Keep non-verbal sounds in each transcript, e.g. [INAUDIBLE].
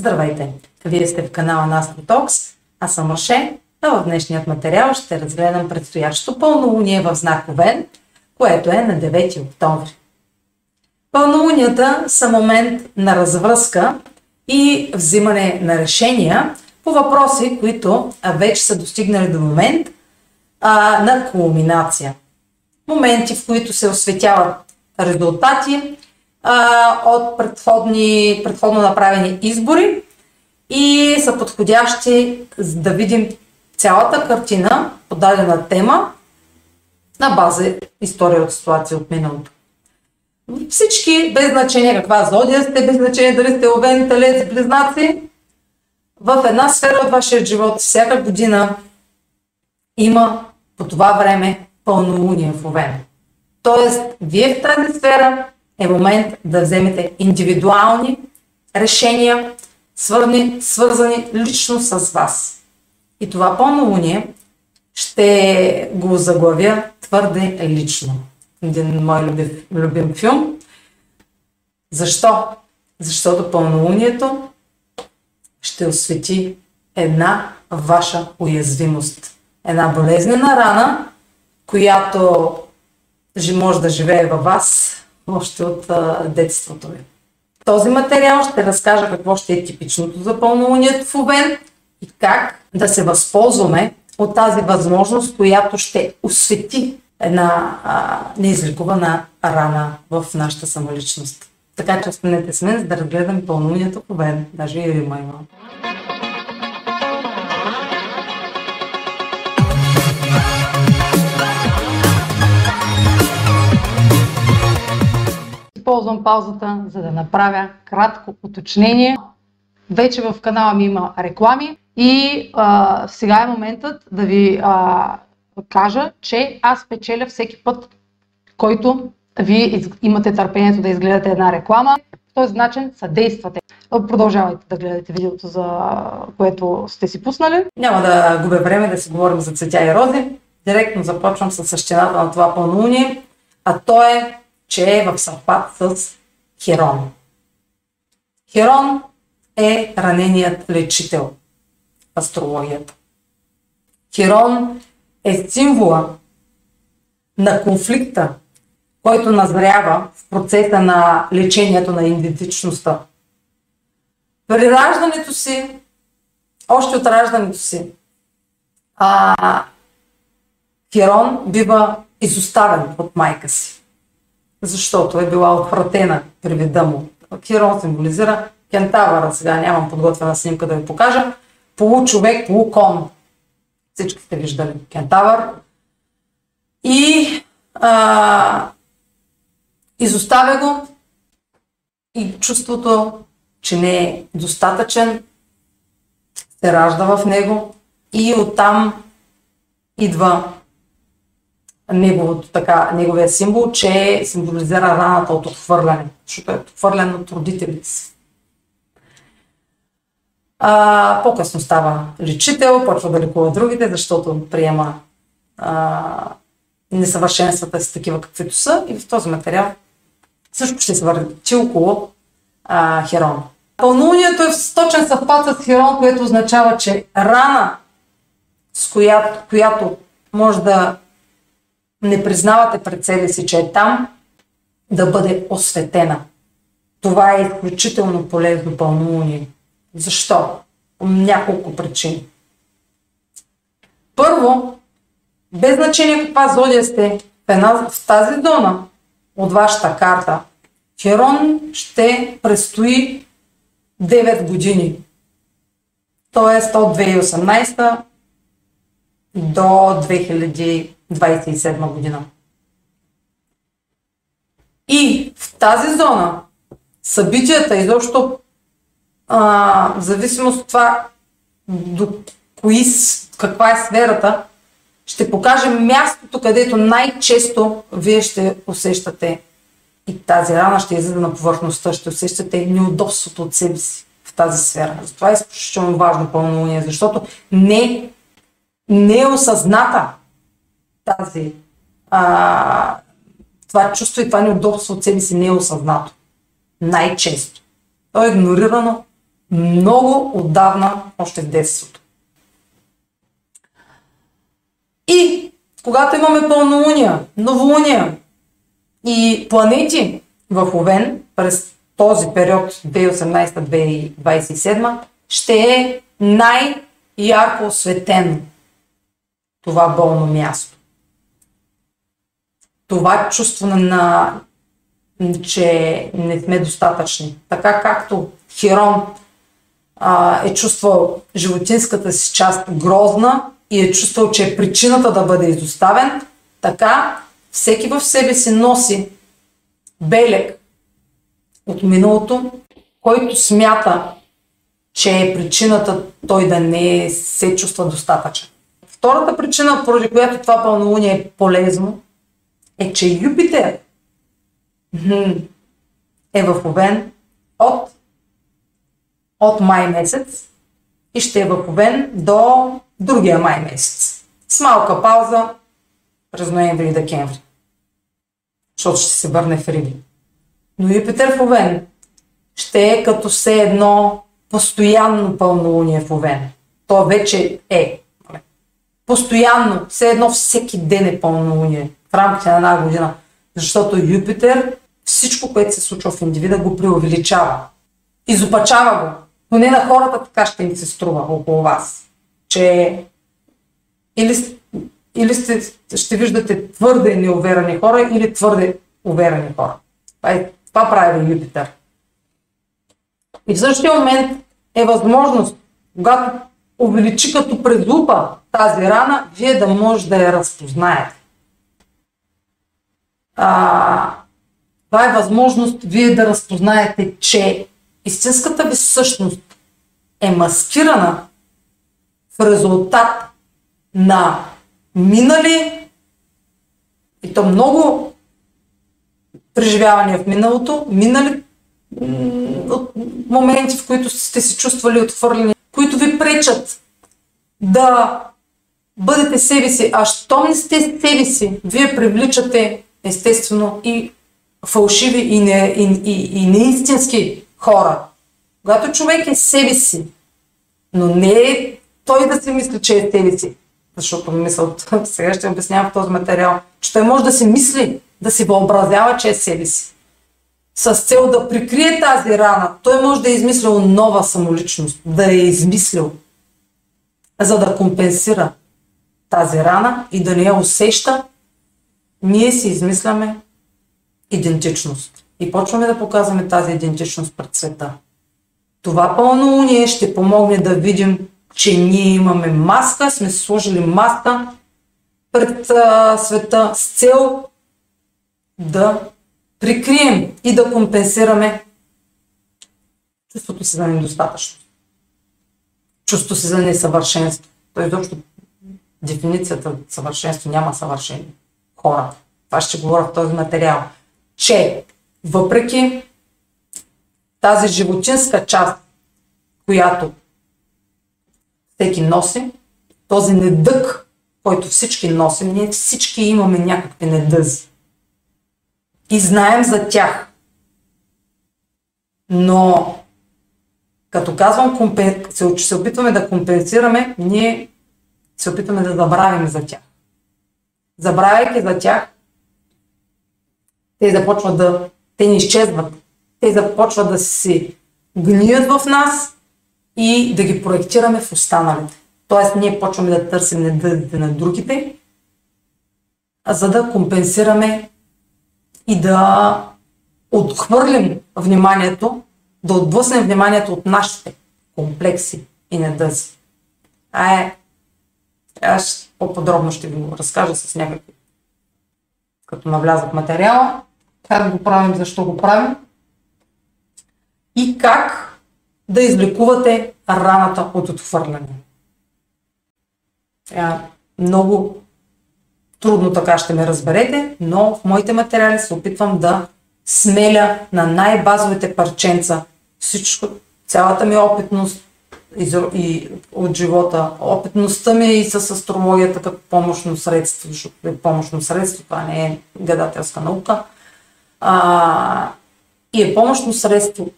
Здравейте! Вие сте в канала на Talks. Аз съм Роше, а в днешният материал ще разгледам предстоящото пълнолуние в знак Овен, което е на 9 октомври. Пълнолунията са момент на развръзка и взимане на решения по въпроси, които вече са достигнали до момент а, на кулминация. Моменти, в които се осветяват резултати а, от предходни, предходно направени избори и са подходящи за да видим цялата картина по дадена тема на база история от ситуация от миналото. Всички, без значение каква зодия сте, без значение дали сте овен, телец, близнаци, в една сфера от вашия живот всяка година има по това време пълнолуние в овен. Тоест, вие в тази сфера е момент да вземете индивидуални решения, свързани, свързани лично с вас. И това пълнолуние ще го заглавя твърде лично. Един мой любим, любим филм. Защо? Защото пълнолунието ще освети една ваша уязвимост. Една болезнена рана, която може да живее във вас още от а, детството ви. този материал ще разкажа какво ще е типичното за пълнолунието в Овен и как да се възползваме от тази възможност, която ще освети една а, неизлекувана рана в нашата самоличност. Така че останете с мен, за да разгледам пълнолунието в Овен. Даже и Рима има. Използвам паузата, за да направя кратко уточнение. Вече в канала ми има реклами и а, сега е моментът да ви а, кажа, че аз печеля всеки път, който вие имате търпението да изгледате една реклама. По този начин съдействате. Продължавайте да гледате видеото, за което сте си пуснали. Няма да губя време да си говорим за цветя и рози. Директно започвам с същината на това пълнолуние, а то е че е в съвпад с Херон. Херон е раненият лечител в астрологията. Херон е символа на конфликта, който назрява в процеса на лечението на идентичността. При раждането си, още от раждането си, а, Херон бива изоставен от майка си защото е била отвратена при вида му. Хирон символизира кентавъра. Сега нямам подготвена снимка да ви покажа. Получовек, полукон. Всички сте виждали кентавър. И а, изоставя го и чувството, че не е достатъчен, се ражда в него и оттам идва неговото, така, неговия символ, че символизира раната от отхвърляне, защото е отхвърлен от родителите си. А, по-късно става лечител, почва да лекува другите, защото приема а, несъвършенствата си такива каквито са и в този материал също ще се върти около а, Херон. Пълнолунието е в точен съвпад с Херон, което означава, че рана, с която, която може да не признавате пред себе си, че е там, да бъде осветена. Това е изключително полезно пълнолуние. Защо? По няколко причини. Първо, без значение каква зодия сте, в, една, в тази зона от вашата карта, Херон ще престои 9 години. Тоест от 2018 до 2000 27 година. И в тази зона събитията, изобщо а, в зависимост от това до кои, каква е сферата, ще покажем мястото, където най-често вие ще усещате и тази рана ще излиза на повърхността, ще усещате неудобството от себе си в тази сфера. Затова е изключително важно пълнолуние, защото не, не е осъзната тази, а, това чувство и това неудобство от себе си не е осъзнато. Най-често. То е игнорирано много отдавна, още в детството. И когато имаме пълнолуния, новолуния и планети в Овен през този период 2018-2027 ще е най-ярко осветено това болно място. Това чувство на, че не сме достатъчни. Така както Хирон а, е чувствал животинската си част грозна и е чувствал, че е причината да бъде изоставен, така всеки в себе си носи белег от миналото, който смята, че е причината той да не се чувства достатъчен. Втората причина, поради която това пълнолуние е полезно, е, че Юпитер е в Овен от, от май месец и ще е в Овен до другия май месец. С малка пауза през ноември и декември. Защото ще се върне в Риби. Но Юпитер в Овен ще е като все едно постоянно пълнолуние в Овен. То вече е. Постоянно, все едно всеки ден е пълнолуние в рамките на една година. Защото Юпитер всичко, което се случва в индивида, го преувеличава. Изопачава го. Но не на хората така ще им се струва около вас. Че или, или сте, ще виждате твърде неуверени хора или твърде уверени хора. Това, е, това прави Юпитер. И в същия момент е възможност, когато увеличи като през тази рана, вие да може да я разпознаете. А, това е възможност вие да разпознаете, че истинската ви същност е маскирана в резултат на минали и то много преживявания в миналото, минали от моменти, в които сте се чувствали отхвърлени, които ви пречат да бъдете себе си. А щом не сте себе си, вие привличате естествено и фалшиви и, не, и, и, и неистински хора. Когато човек е себе си, но не е той да си мисли, че е себе си, защото мисълта, [LAUGHS] сега ще обяснявам в този материал, че той може да си мисли, да си въобразява, че е себе си. С цел да прикрие тази рана, той може да е измислил нова самоличност, да е измислил, за да компенсира тази рана и да не я усеща, ние си измисляме идентичност. И почваме да показваме тази идентичност пред света. Това пълнолуние ще помогне да видим че ние имаме маска, сме сложили маска пред а, света с цел да прикрием и да компенсираме чувството си за недостатъчност. Чувство си за несъвършенство. Той изобщо дефиницията съвършенство няма съвършени хора. Това ще говоря в този материал. Че въпреки тази животинска част, която всеки носи, този недък, който всички носим, ние всички имаме някакви недъзи. И знаем за тях. Но като казвам, се, се опитваме да компенсираме, ние се опитваме да забравим за тях. Забравяйки за тях, те започват да, те не изчезват. Те започват да си гният в нас и да ги проектираме в останалите. Тоест, ние почваме да търсим недъзите на другите, за да компенсираме и да отхвърлим вниманието, да отблъснем вниманието от нашите комплекси и недъзи. А е, аз по-подробно ще го разкажа с някакви, като навляза в материала, как го правим, защо го правим и как да излекувате раната от отхвърляне. Много трудно така ще ме разберете, но в моите материали се опитвам да смеля на най-базовите парченца всичко, цялата ми опитност и, от живота, опитността ми и с астрологията като помощно средство, защото е помощно средство, това не е гадателска наука, а, и е помощно средство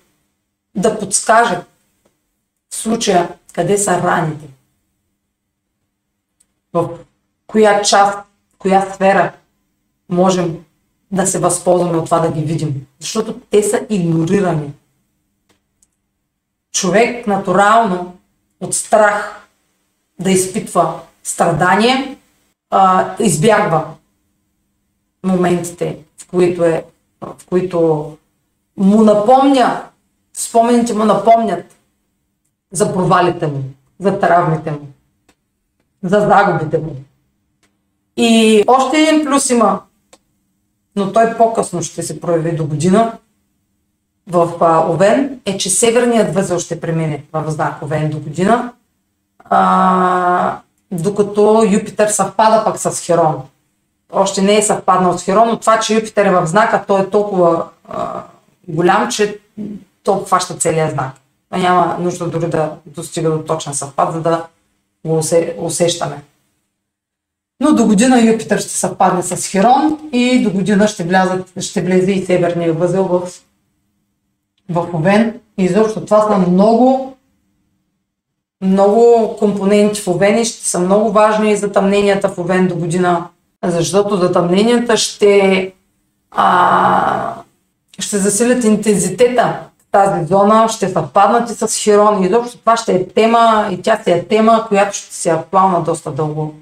да подскаже в случая къде са раните? В коя част, коя сфера можем да се възползваме от това да ги видим? Защото те са игнорирани. Човек натурално от страх да изпитва страдание, а, избягва моментите, в които, е, в които му напомня, спомените му напомнят за провалите му, за травмите му, за загубите му. И още един плюс има, но той по-късно ще се прояви до година в Овен, е, че северният възел ще премине в знак Овен до година, а, докато Юпитер съвпада пък с Херон. Още не е съвпаднал с Херон, но това, че Юпитер е в знака, той е толкова а, голям, че то хваща целият знак. А няма нужда дори да достига до точен съвпад, за да го усещаме. Но до година Юпитър ще съвпадне с Херон и до година ще, влязат, ще влезе и северния възел в, в Овен. И изобщо това са много, много компоненти в Овен и ще са много важни и затъмненията в Овен до година, защото затъмненията ще, а, ще засилят интензитета тази зона, ще съвпаднат и с Херон. И изобщо това ще е тема и тя си е тема, която ще се актуална доста дълго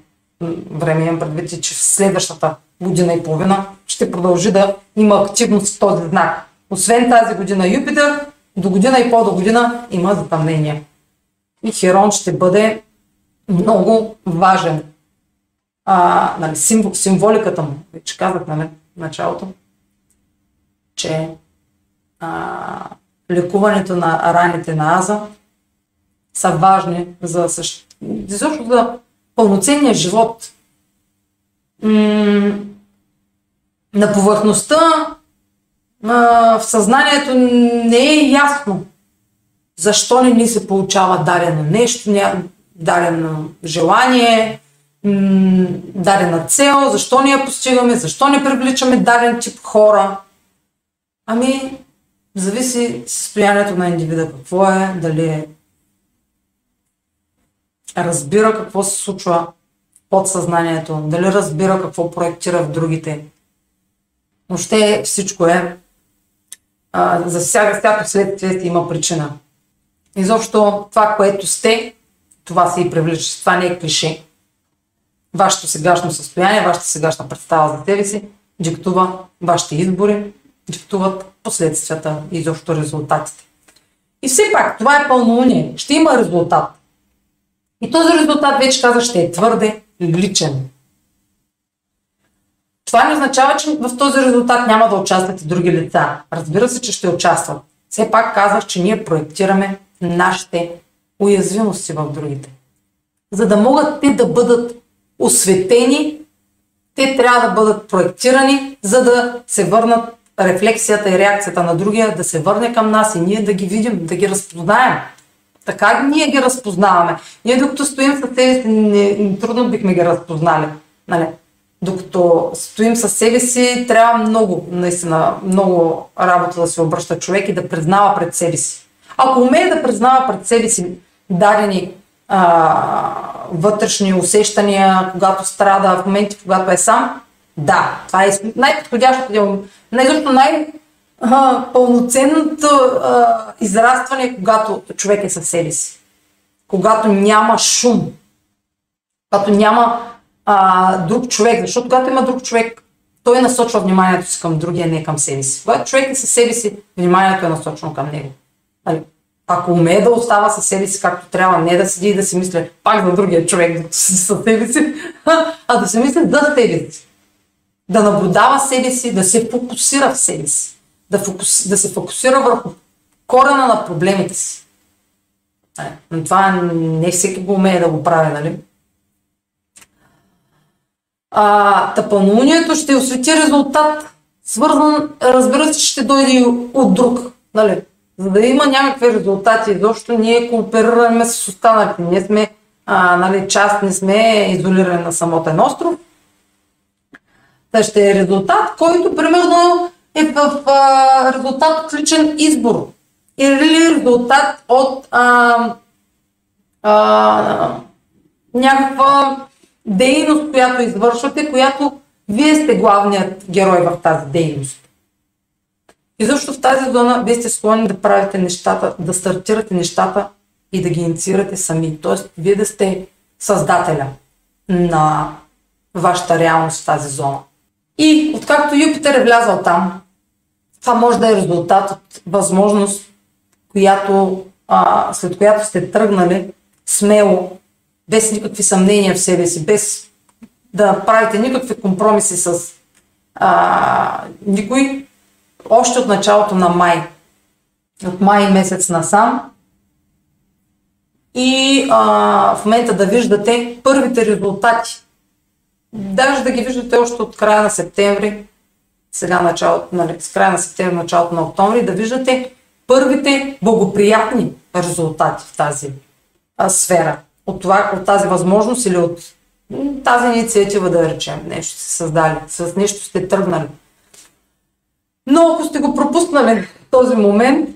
време. Имам предвид, че в следващата година и половина ще продължи да има активност в този знак. Освен тази година Юпитер, до година и по-до година има затъмнение. И Херон ще бъде много важен. А, нали, символ, символиката му, вече казах в началото, че а, лекуването на раните на Аза са важни за, същ... за пълноценния живот. М- на повърхността в съзнанието не е ясно защо не ни се получава дарено нещо, дарено желание, дарена цел, защо не я постигаме, защо не привличаме даден тип хора. Ами, зависи състоянието на индивида, какво е, дали е разбира какво се случва под съзнанието, дали разбира какво проектира в другите. Въобще всичко е, а, за всяка всяко следствие има причина. Изобщо това, което сте, това се и привлича. Това не е клише. Вашето сегашно състояние, вашата сегашна представа за себе си диктува вашите избори, диктуват последствията и изобщо резултатите. И все пак, това е пълнолуние. Ще има резултат. И този резултат, вече каза, ще е твърде личен. Това не означава, че в този резултат няма да участват и други лица. Разбира се, че ще участват. Все пак казах, че ние проектираме нашите уязвимости в другите. За да могат те да бъдат осветени, те трябва да бъдат проектирани, за да се върнат рефлексията и реакцията на другия, да се върне към нас и ние да ги видим, да ги разпознаем. Така ние ги разпознаваме. Ние докато стоим си, не, трудно бихме ги разпознали. Нали? Докато стоим със себе си, трябва много, наистина, много работа да се обръща човек и да признава пред себе си. Ако умее да признава пред себе си дадени а, вътрешни усещания, когато страда, в моменти, когато е сам, да, това е най-подходящото, най-защото най- пълноценното израстване когато човек е със себе си. Когато няма шум. Когато няма а, друг човек. Защото когато има друг човек, той насочва вниманието си към другия, не към себе си. Когато човек е със себе си, вниманието е насочено към него. Али? Ако умее да остава със себе си както трябва, не да седи и да си мисля пак за другия човек, си със себе си, [LAUGHS] а да се мисли за себе си. Да наблюдава себе си, да се фокусира в себе си да, фокус, да се фокусира върху корена на проблемите си. Но това не всеки го умее да го прави, нали? А, тъпълнолунието ще освети резултат, свързан, разбира се, ще дойде и от друг, нали? За да има някакви резултати, защото ние кооперираме с останалите. Ние сме а, нали, част, не сме изолирани на самотен остров. Та ще е резултат, който примерно е в а, резултат от личен избор или резултат от а, а, някаква дейност, която извършвате, която вие сте главният герой в тази дейност. И защо в тази зона вие сте склонни да правите нещата, да стартирате нещата и да ги инициирате сами. Тоест, вие да сте създателя на вашата реалност в тази зона. И откакто Юпитер е влязал там, това може да е резултат от възможност, която, а, след която сте тръгнали смело, без никакви съмнения в себе си, без да правите никакви компромиси с а, никой, още от началото на май, от май месец насам. И а, в момента да виждате първите резултати. Даже да ги виждате още от края на септември, сега началото, нали, с края на септември, началото на октомври, да виждате първите благоприятни резултати в тази а, сфера. От, това, от тази възможност или от тази инициатива, да речем, нещо сте създали, с нещо сте тръгнали. Но ако сте го пропуснали този момент,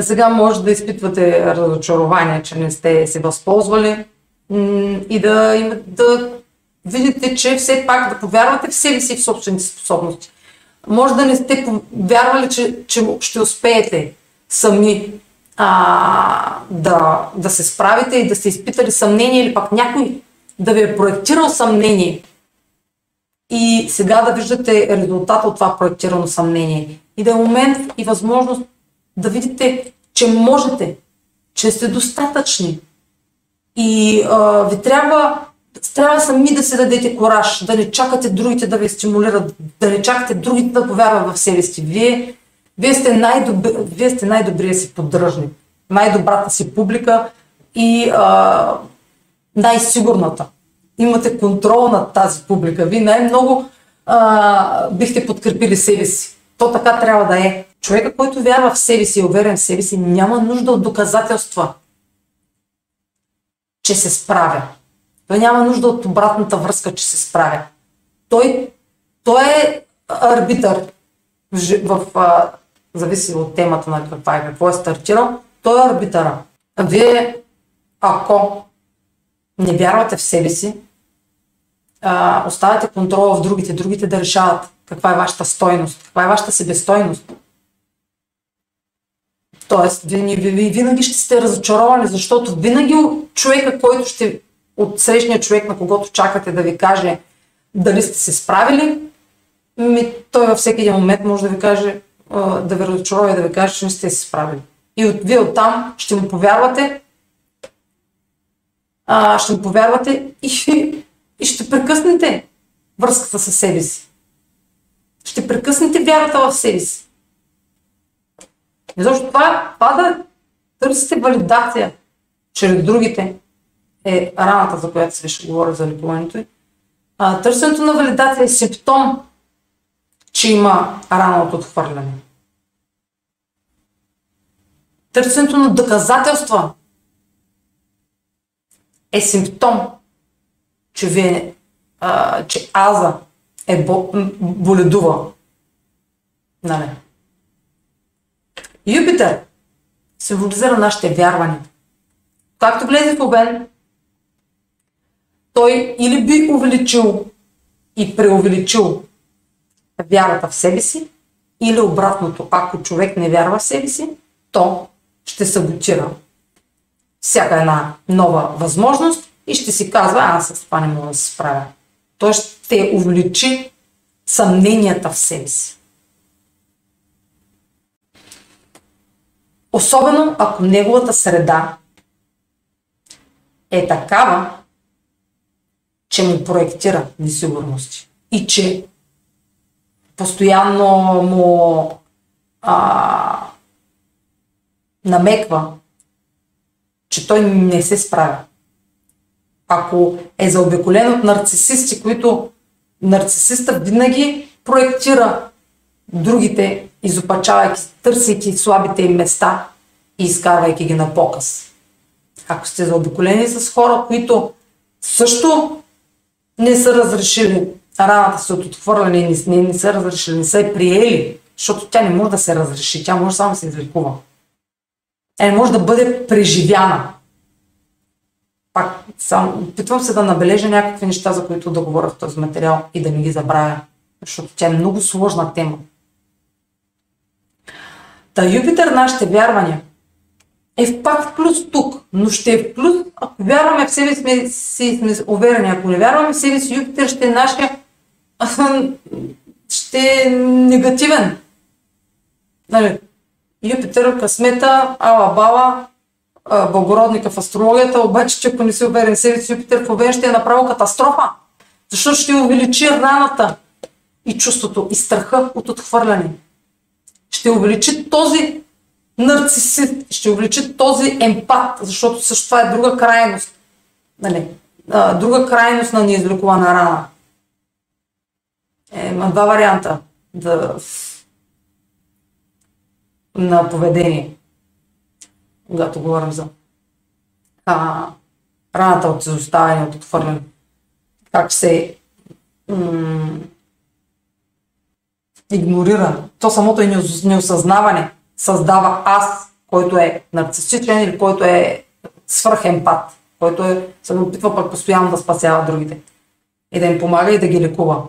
сега може да изпитвате разочарование, че не сте се възползвали и да, да видите, че все пак да повярвате в себе си в собствените способности. Може да не сте повярвали, че, че ще успеете сами а, да, да се справите и да сте изпитали съмнение или пък някой да ви е проектирал съмнение и сега да виждате резултата от това проектирано съмнение. И да е момент и възможност да видите, че можете, че сте достатъчни. И а, ви трябва, трябва сами да се дадете кораж, да не чакате другите да ви стимулират, да не чакате другите да повярват в себе си. Вие, вие, сте, най-добри, вие сте най-добрия си поддръжник, най-добрата си публика и а, най-сигурната. Имате контрол над тази публика. Вие най-много а, бихте подкрепили себе си. То така трябва да е. Човека, който вярва в себе си и е уверен в себе си, няма нужда от доказателства, че се справя. Той няма нужда от обратната връзка, че се справя. Той, той е арбитър в, в, в зависи от темата на каква е, какво е стартирал, той е арбитъра. Вие, ако не вярвате в себе си, а, оставяте контрола в другите, другите да решават каква е вашата стойност, каква е вашата себестойност. Тоест, вие, вие винаги ще сте разочаровани, защото винаги човека, който ще, от срещния човек, на когото чакате да ви каже дали сте се справили, ми, той във всеки един момент може да ви каже, да ви и да ви каже, че не сте се справили. И от, вие оттам ще му повярвате, а, ще му повярвате и, и ще прекъснете връзката със себе си. Ще прекъснете вярата в себе си. И защото това, това да търсите валидация чрез другите е раната, за която се ще говоря за. А, търсенето на валидация е симптом, че има рана от отхвърляне. Търсенето на доказателства е симптом, че, вие, а, че аза е боледува. Нали? Юпитер символизира нашите вярвания. Както влезе в Обен, той или би увеличил и преувеличил вярата в себе си, или обратното, ако човек не вярва в себе си, то ще саботира всяка една нова възможност и ще си казва, аз с това не мога да се справя. Той ще увеличи съмненията в себе си. Особено ако неговата среда е такава, че му проектира несигурности и че постоянно му а, намеква, че той не се справя. Ако е заобиколен от нарцисисти, които нарцисиста винаги проектира другите, изопачавайки, търсейки слабите им места и изкарвайки ги на показ. Ако сте заобиколени с хора, които също не са разрешили раната си от отхвърляне, не, не, не са разрешили, не са и приели, защото тя не може да се разреши, тя може само да се излекува. Тя не може да бъде преживяна. пак сам, опитвам се да набележа някакви неща, за които да говоря в този материал и да не ги забравя, защото тя е много сложна тема. Та Юпитер, нашите вярвания, е пак в плюс тук, но ще е в плюс, ако вярваме в себе си сме уверени. Ако не вярваме в себе си, Юпитер ще е нашия, ще е негативен. Нали? Юпитер, късмета, ала бала, благородника в астрологията, обаче, че ако не си уверен себе си, Юпитер в Овен ще е направо катастрофа. Защото ще увеличи раната и чувството и страха от отхвърляне. Ще увеличи този нарцисист, ще увеличи този емпат, защото също това е друга крайност. Нали? Друга крайност на неизлекувана рана. Е, има два варианта да, на поведение, когато говорим за а, раната от изоставяне, от отвърляне. Как се м- игнорира. То самото е неосъзнаване създава аз, който е нарцистичен или който е свърхемпат, който е, се опитва пък постоянно да спасява другите и да им помага и да ги лекува.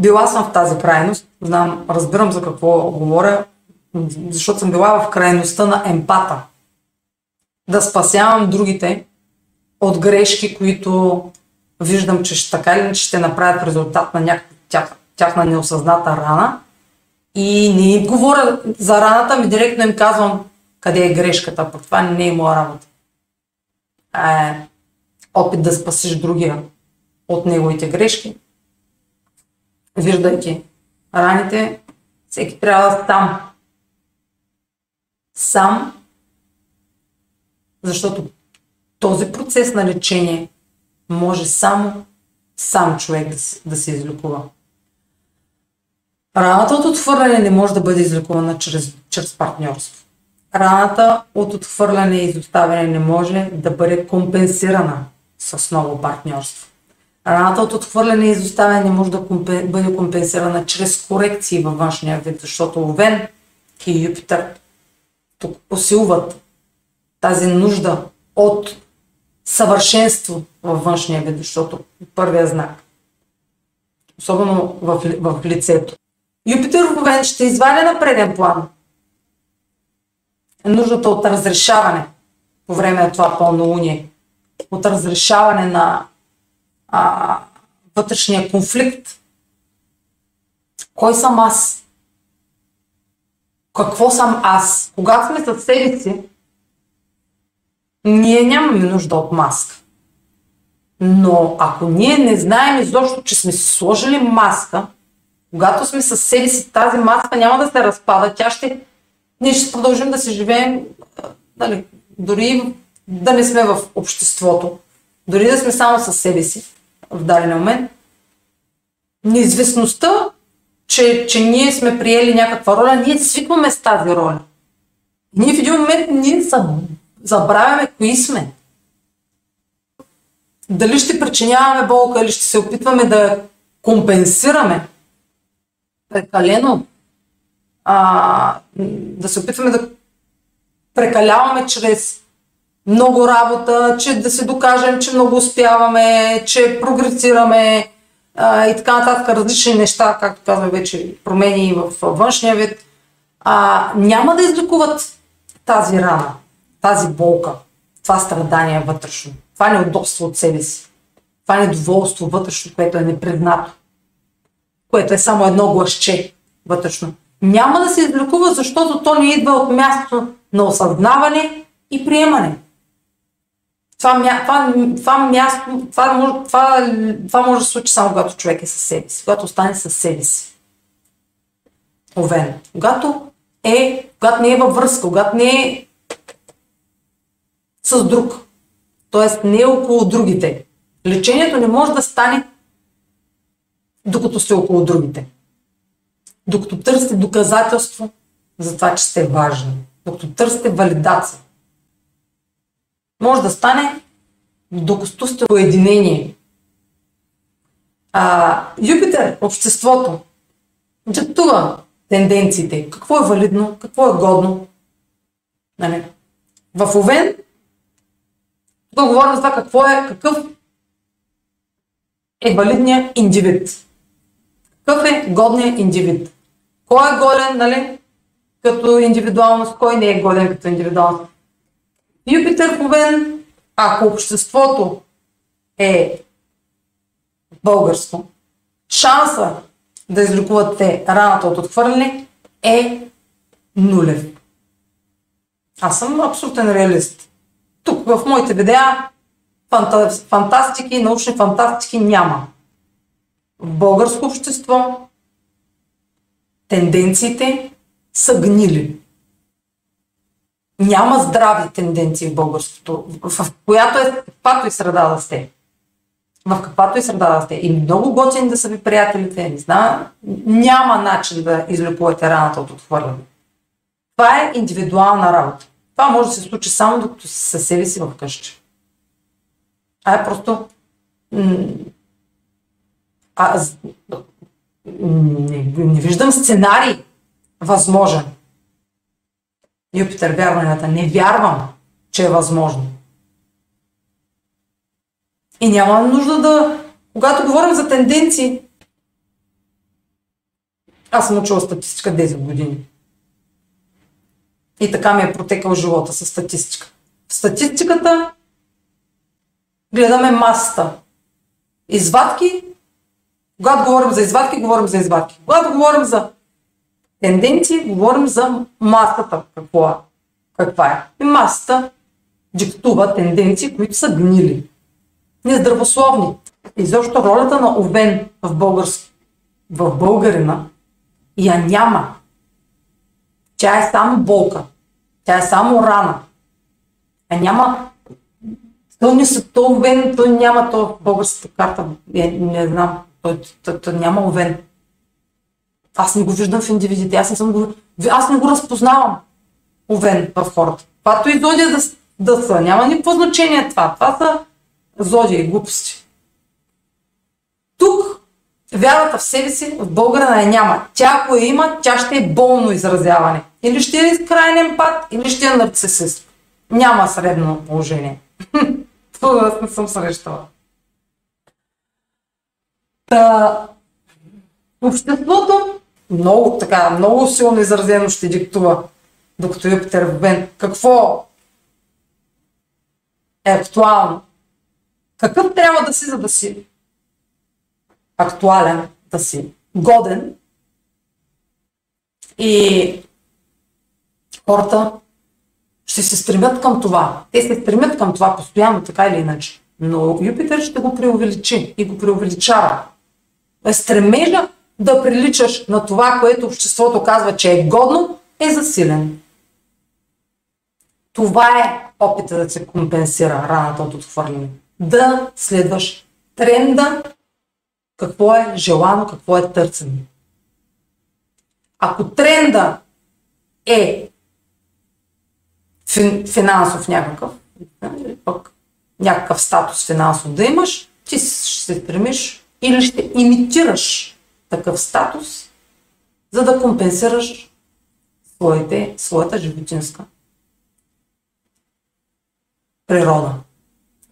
Била съм в тази крайност, знам, разбирам за какво говоря, защото съм била в крайността на емпата. Да спасявам другите от грешки, които виждам, че ще, така или ще направят резултат на някаква тях, тяхна неосъзната рана. И не им говоря за раната, ми директно им казвам къде е грешката, пък това не е моя работа. Е, опит да спасиш другия от неговите грешки виждайки раните, всеки трябва сам. Сам, защото този процес на лечение може само сам човек да, да се излекува. Раната от отхвърляне не може да бъде излекувана чрез, чрез партньорство. Раната от отхвърляне и изоставяне не може да бъде компенсирана с ново партньорство. Раната от отхвърляне и изоставяне може да бъде компенсирана чрез корекции във външния вид, защото Овен и Юпитър тук усилват тази нужда от съвършенство във външния вид, защото първия знак. Особено в, в лицето. Юпитер в Овен ще извади на преден план нуждата от разрешаване по време на това пълнолуние, от разрешаване на а, вътрешния конфликт. Кой съм аз? Какво съм аз? Когато сме със себе си, ние нямаме нужда от маска. Но ако ние не знаем изобщо, че сме си сложили маска, когато сме със себе си, тази маска няма да се разпада, тя ще... Ние ще продължим да се живеем, дали, дори да не сме в обществото, дори да сме само със себе си в даден момент, неизвестността, че, че ние сме приели някаква роля, ние свикваме с тази роля. Ние в един момент ние забравяме кои сме. Дали ще причиняваме болка или ще се опитваме да компенсираме прекалено, а, да се опитваме да прекаляваме чрез много работа, че да се докажем, че много успяваме, че прогресираме а, и така нататък, различни неща, както казваме вече, промени в външния вид, а, няма да излекуват тази рана, тази болка, това страдание вътрешно, това неудобство от себе си, това недоволство вътрешно, което е непризнато, което е само едно гласче вътрешно. Няма да се излекува, защото то не идва от място на осъзнаване и приемане това, това, това място, това, може, това, това може да се случи само когато човек е със себе си, когато остане със себе си. Овен. Когато е, когато не е във връзка, когато не е с друг, т.е. не е около другите. Лечението не може да стане докато сте около другите. Докато търсите доказателство за това, че сте важни. Докато търсите валидация може да стане докато сте поединение. А, Юпитер, обществото, диктува тенденциите. Какво е валидно, какво е годно. Нали? В Овен Тук говорим за това какво е, какъв е валидният индивид. Какъв е годният индивид? Кой е годен, нали, като индивидуалност, кой не е годен като индивидуалност? Юпитер Овен, ако обществото е българско, шанса да излекувате раната от отхвърляне е нулев. Аз съм абсолютен реалист. Тук в моите видеа фантастики, научни фантастики няма. В българско общество тенденциите са гнили. Няма здрави тенденции в българското, в която е, каквато и среда да сте. В каквато и среда да сте. И много готини да са ви приятелите, не знам, няма начин да излекувате раната от отхвърляне. Това е индивидуална работа. Това може да се случи само докато си със себе си вкъщи. А е просто... А, не, не виждам сценарий възможен. Юпитер вярванията. Не вярвам, че е възможно. И няма нужда да... Когато говорим за тенденции, аз съм учила статистика 10 години. И така ми е протекал живота с статистика. В статистиката гледаме масата. Извадки, когато говорим за извадки, говорим за извадки. Когато говорим за тенденции, говорим за масата. Какво е? Каква е? И масата диктува тенденции, които са гнили. Нездравословни. И защо ролята на Овен в, български, в българина я няма. Тя е само болка. Тя е само рана. А няма то не са, то овен, той няма то българската карта, не, не знам, той, той, той няма овен. Аз не го виждам в индивидите, аз не, съм го, аз не го разпознавам овен в хората. Каквато и зодия да, да са, няма никакво значение това. Това са зодия и глупости. Тук вярата в себе си в българина я няма. Тя ако я има, тя ще е болно изразяване. Или ще е крайнен пат, или ще е нарцисист. Няма средно положение. [LAUGHS] Това не съм срещала. Та, обществото много, така, много силно изразено ще диктува, докато Юпитер в Бен. Какво е актуално? Какъв трябва да си, за да си актуален, да си годен и хората ще се стремят към това. Те се стремят към това постоянно, така или иначе. Но Юпитер ще го преувеличи и го преувеличава. Стремежа да приличаш на това, което обществото казва, че е годно, е засилен. Това е опита да се компенсира раната от отхвърляне. Да следваш тренда, какво е желано, какво е търсено. Ако тренда е финансов някакъв, пък някакъв статус финансов да имаш, ти ще се стремиш или ще имитираш такъв статус, за да компенсираш своите, своята животинска природа.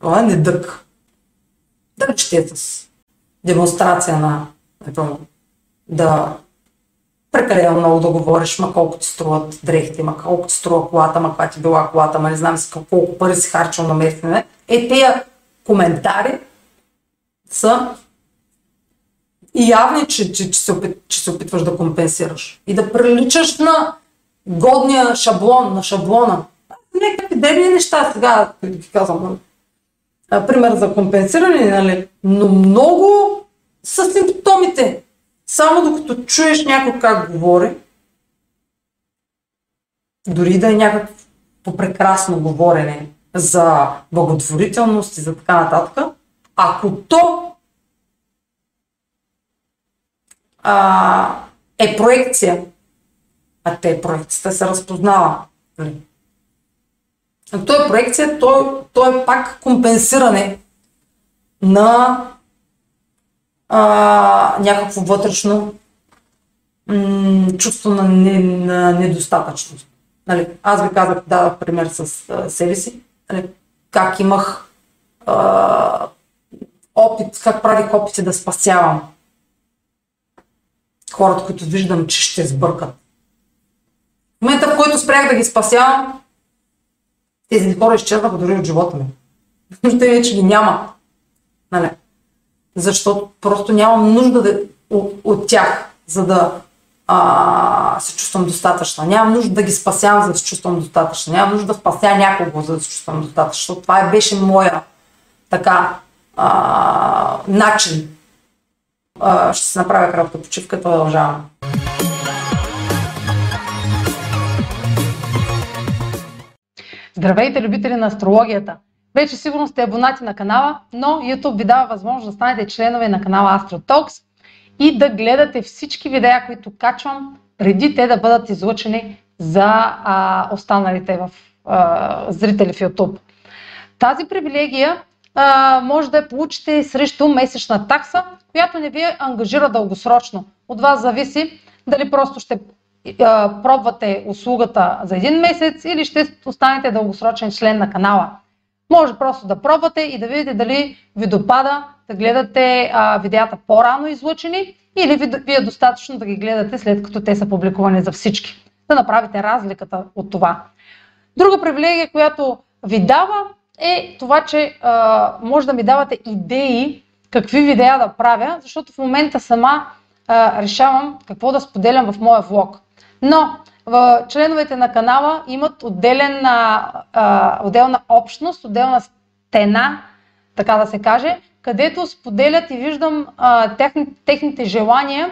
Това е недък. Да речете с демонстрация на да прекалено много да говориш, ма колко ти струват дрехите, ма колко ти струва колата, ма каква ти била колата, ма не знам си колко пари си харчил на местене. Е, тези коментари са и явни, че, че, че, се опит, че се опитваш да компенсираш. И да приличаш на годния шаблон, на шаблона. Някакви древни неща сега, ги казвам. Нали? Пример за компенсиране, нали? но много са симптомите. Само докато чуеш някой как говори, дори да е някакво прекрасно говорене за благотворителност и за така нататък, ако то а, е проекция, а те проекцията се разпознава. Нали? Ако то е проекция, то, то е пак компенсиране на а, някакво вътрешно м- чувство на, не, на недостатъчност. Нали, аз ви казах, дадах пример с а, себе си, нали, как имах а, опит, как правих опити да спасявам хората, които виждам, че ще сбъркат. В момента, в който спрях да ги спасявам, тези хора изчезнаха дори от живота ми. Те вече ги няма. Нали? Защото просто нямам нужда да, от, от тях, за да а, се чувствам достатъчна. Нямам нужда да ги спасявам, за да се чувствам достатъчна. Нямам нужда да спася някого, за да се чувствам достатъчна. Защото това беше моя така а, начин. Ще се направя кратка почивка, продължавам. Здравейте, любители на астрологията! Вече сигурно сте абонати на канала, но YouTube ви дава възможност да станете членове на канала AstroTalks и да гледате всички видеа, които качвам, преди те да бъдат излъчени за а, останалите в, а, зрители в YouTube. Тази привилегия а, може да я получите срещу месечна такса, която не ви ангажира дългосрочно. От вас зависи дали просто ще а, пробвате услугата за един месец или ще останете дългосрочен член на канала. Може просто да пробвате и да видите дали ви допада да гледате а, видеята по-рано излъчени или ви, ви е достатъчно да ги гледате след като те са публикувани за всички. Да направите разликата от това. Друга привилегия, която ви дава е това, че а, може да ми давате идеи какви видеа да правя, защото в момента сама а, решавам какво да споделям в моя влог. Но в членовете на канала имат отделен, а, отделна общност, отделна стена, така да се каже, където споделят и виждам а, техни, техните желания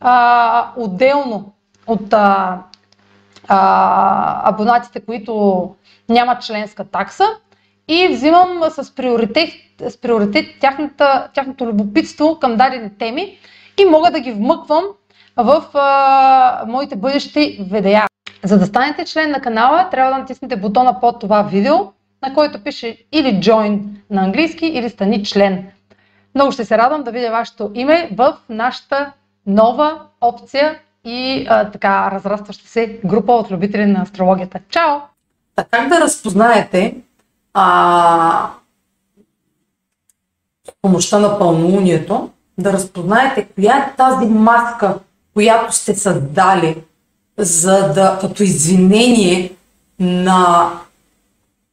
а, отделно от а, а, абонатите, които нямат членска такса и взимам с приоритет, с приоритет тяхната, тяхното любопитство към дадени теми и мога да ги вмъквам в а, моите бъдещи видеа. За да станете член на канала, трябва да натиснете бутона под това видео, на който пише или Join на английски, или стани член. Много ще се радвам да видя вашето име в нашата нова опция и а, така разрастваща се група от любители на астрологията. Чао! А как да разпознаете а, с помощта на пълнолунието, да разпознаете коя е тази маска, която сте създали, за да, като извинение на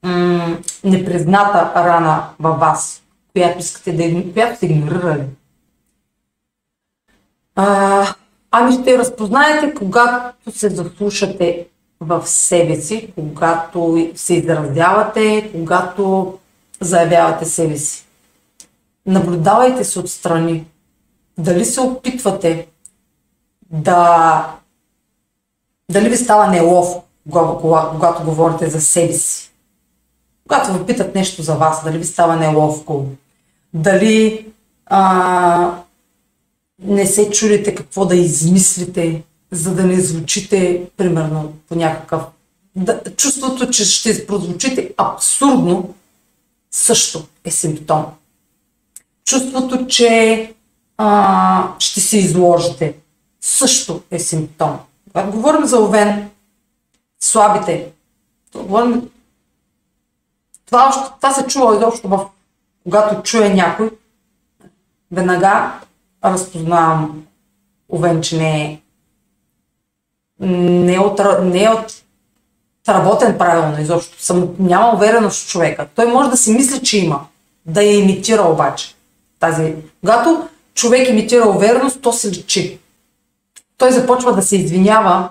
м- непризната рана във вас, която искате да която сте игнорирали. А, ами ще разпознаете, когато се заслушате в себе си, когато се изразявате, когато заявявате себе си. Наблюдавайте се отстрани. Дали се опитвате да... Дали ви става неловко, когато говорите за себе си? Когато ви питат нещо за вас, дали ви става неловко? Дали а, не се чудите какво да измислите, за да не звучите, примерно, по някакъв... Да, чувството, че ще прозвучите абсурдно, също е симптом. Чувството, че а, ще се изложите, също е симптом. Когато говорим за овен, слабите, то говорим... това, още, това се чува изобщо в когато чуе някой, веднага разпознавам овен, че не е не е от, не е от работен правилно изобщо. Съм, няма увереност в човека. Той може да си мисли, че има. Да я имитира обаче. Тази. Когато човек имитира увереност, то се личи. Той започва да се извинява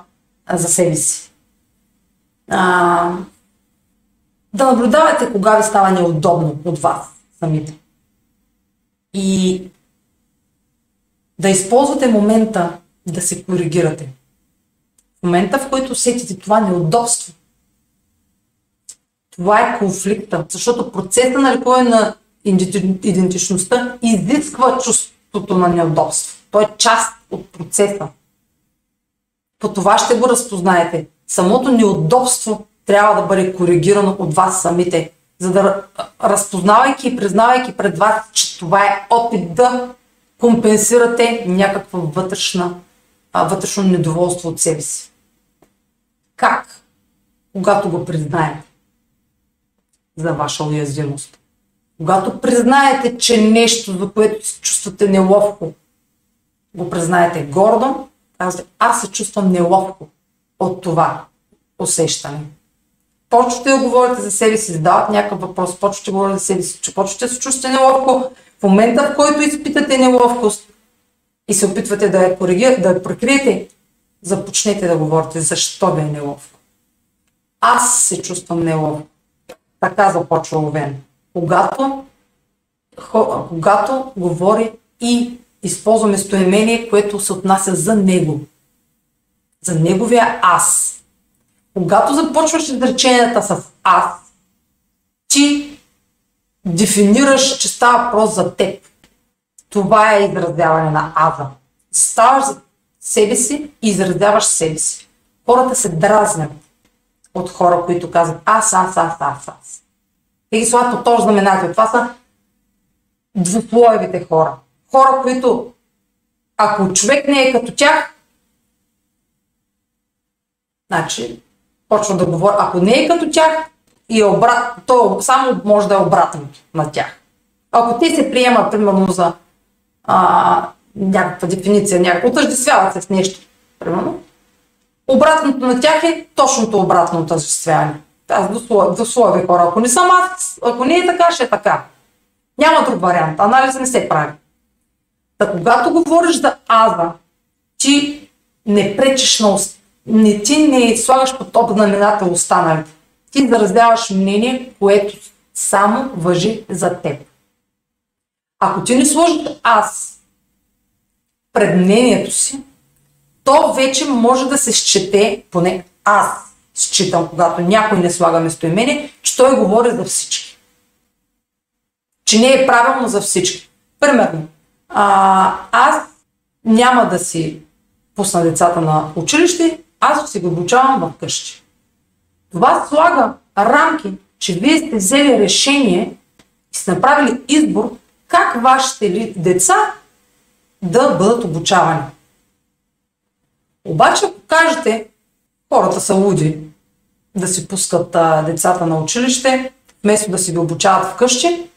за себе си. А, да наблюдавате кога ви става неудобно от вас самите. И да използвате момента да се коригирате. Момента, в който усетите това неудобство, това е конфликта, защото процесът на лекуване на идентичността изисква чувството на неудобство. Той е част от процеса. По това ще го разпознаете. Самото неудобство трябва да бъде коригирано от вас самите, за да разпознавайки и признавайки пред вас, че това е опит да компенсирате някаква вътрешна, вътрешно недоволство от себе си. Как? Когато го признаете за ваша уязвимост. Когато признаете, че нещо, за което се чувствате неловко, го признаете гордо, казвате, аз се чувствам неловко от това усещане. Почвате да говорите за себе си, задават някакъв въпрос, почвате да говорите за себе си, че почвате да се чувствате неловко. В момента, в който изпитате неловкост и се опитвате да я, коригирате, да я прикриете, започнете да говорите защо ви е неловко. Аз се чувствам неловко. Така започва Овен. Когато, когато говори и използва местоимение, което се отнася за него. За неговия аз. Когато започваш изреченията с аз, ти дефинираш, че става въпрос за теб. Това е изразяване на аза. Ставаш себе си и изразяваш себе си. Хората се дразнят от хора, които казват аз, аз, аз, аз, аз. Те ги слагат по този знаменател. Това са двуслоевите хора. Хора, които ако човек не е като тях, значи почва да говори. Ако не е като тях, и обрат, то само може да е обратното на тях. Ако те се приемат, примерно, за а, някаква дефиниция, някакво отъждествяват се с нещо, примерно, обратното на тях е точното обратно отъждествяване. Аз дословие хора. Ако не съм аз, ако не е така, ще е така. Няма друг вариант. Анализ не се прави. Та когато говориш за аза, ти не пречиш на уст... не ти не слагаш под топ знаменател останалите. Ти изразяваш мнение, което само въжи за теб. Ако ти не сложиш аз пред мнението си, то вече може да се счете, поне аз считам, когато някой не слага местоимение, че той говори за всички. Че не е правилно за всички. Примерно, а, аз няма да си пусна децата на училище, аз си го обучавам вкъщи. Това слага рамки, че вие сте взели решение и сте направили избор как вашите деца да бъдат обучавани. Обаче, ако кажете, хората са луди да си пускат а, децата на училище, вместо да си ги обучават вкъщи,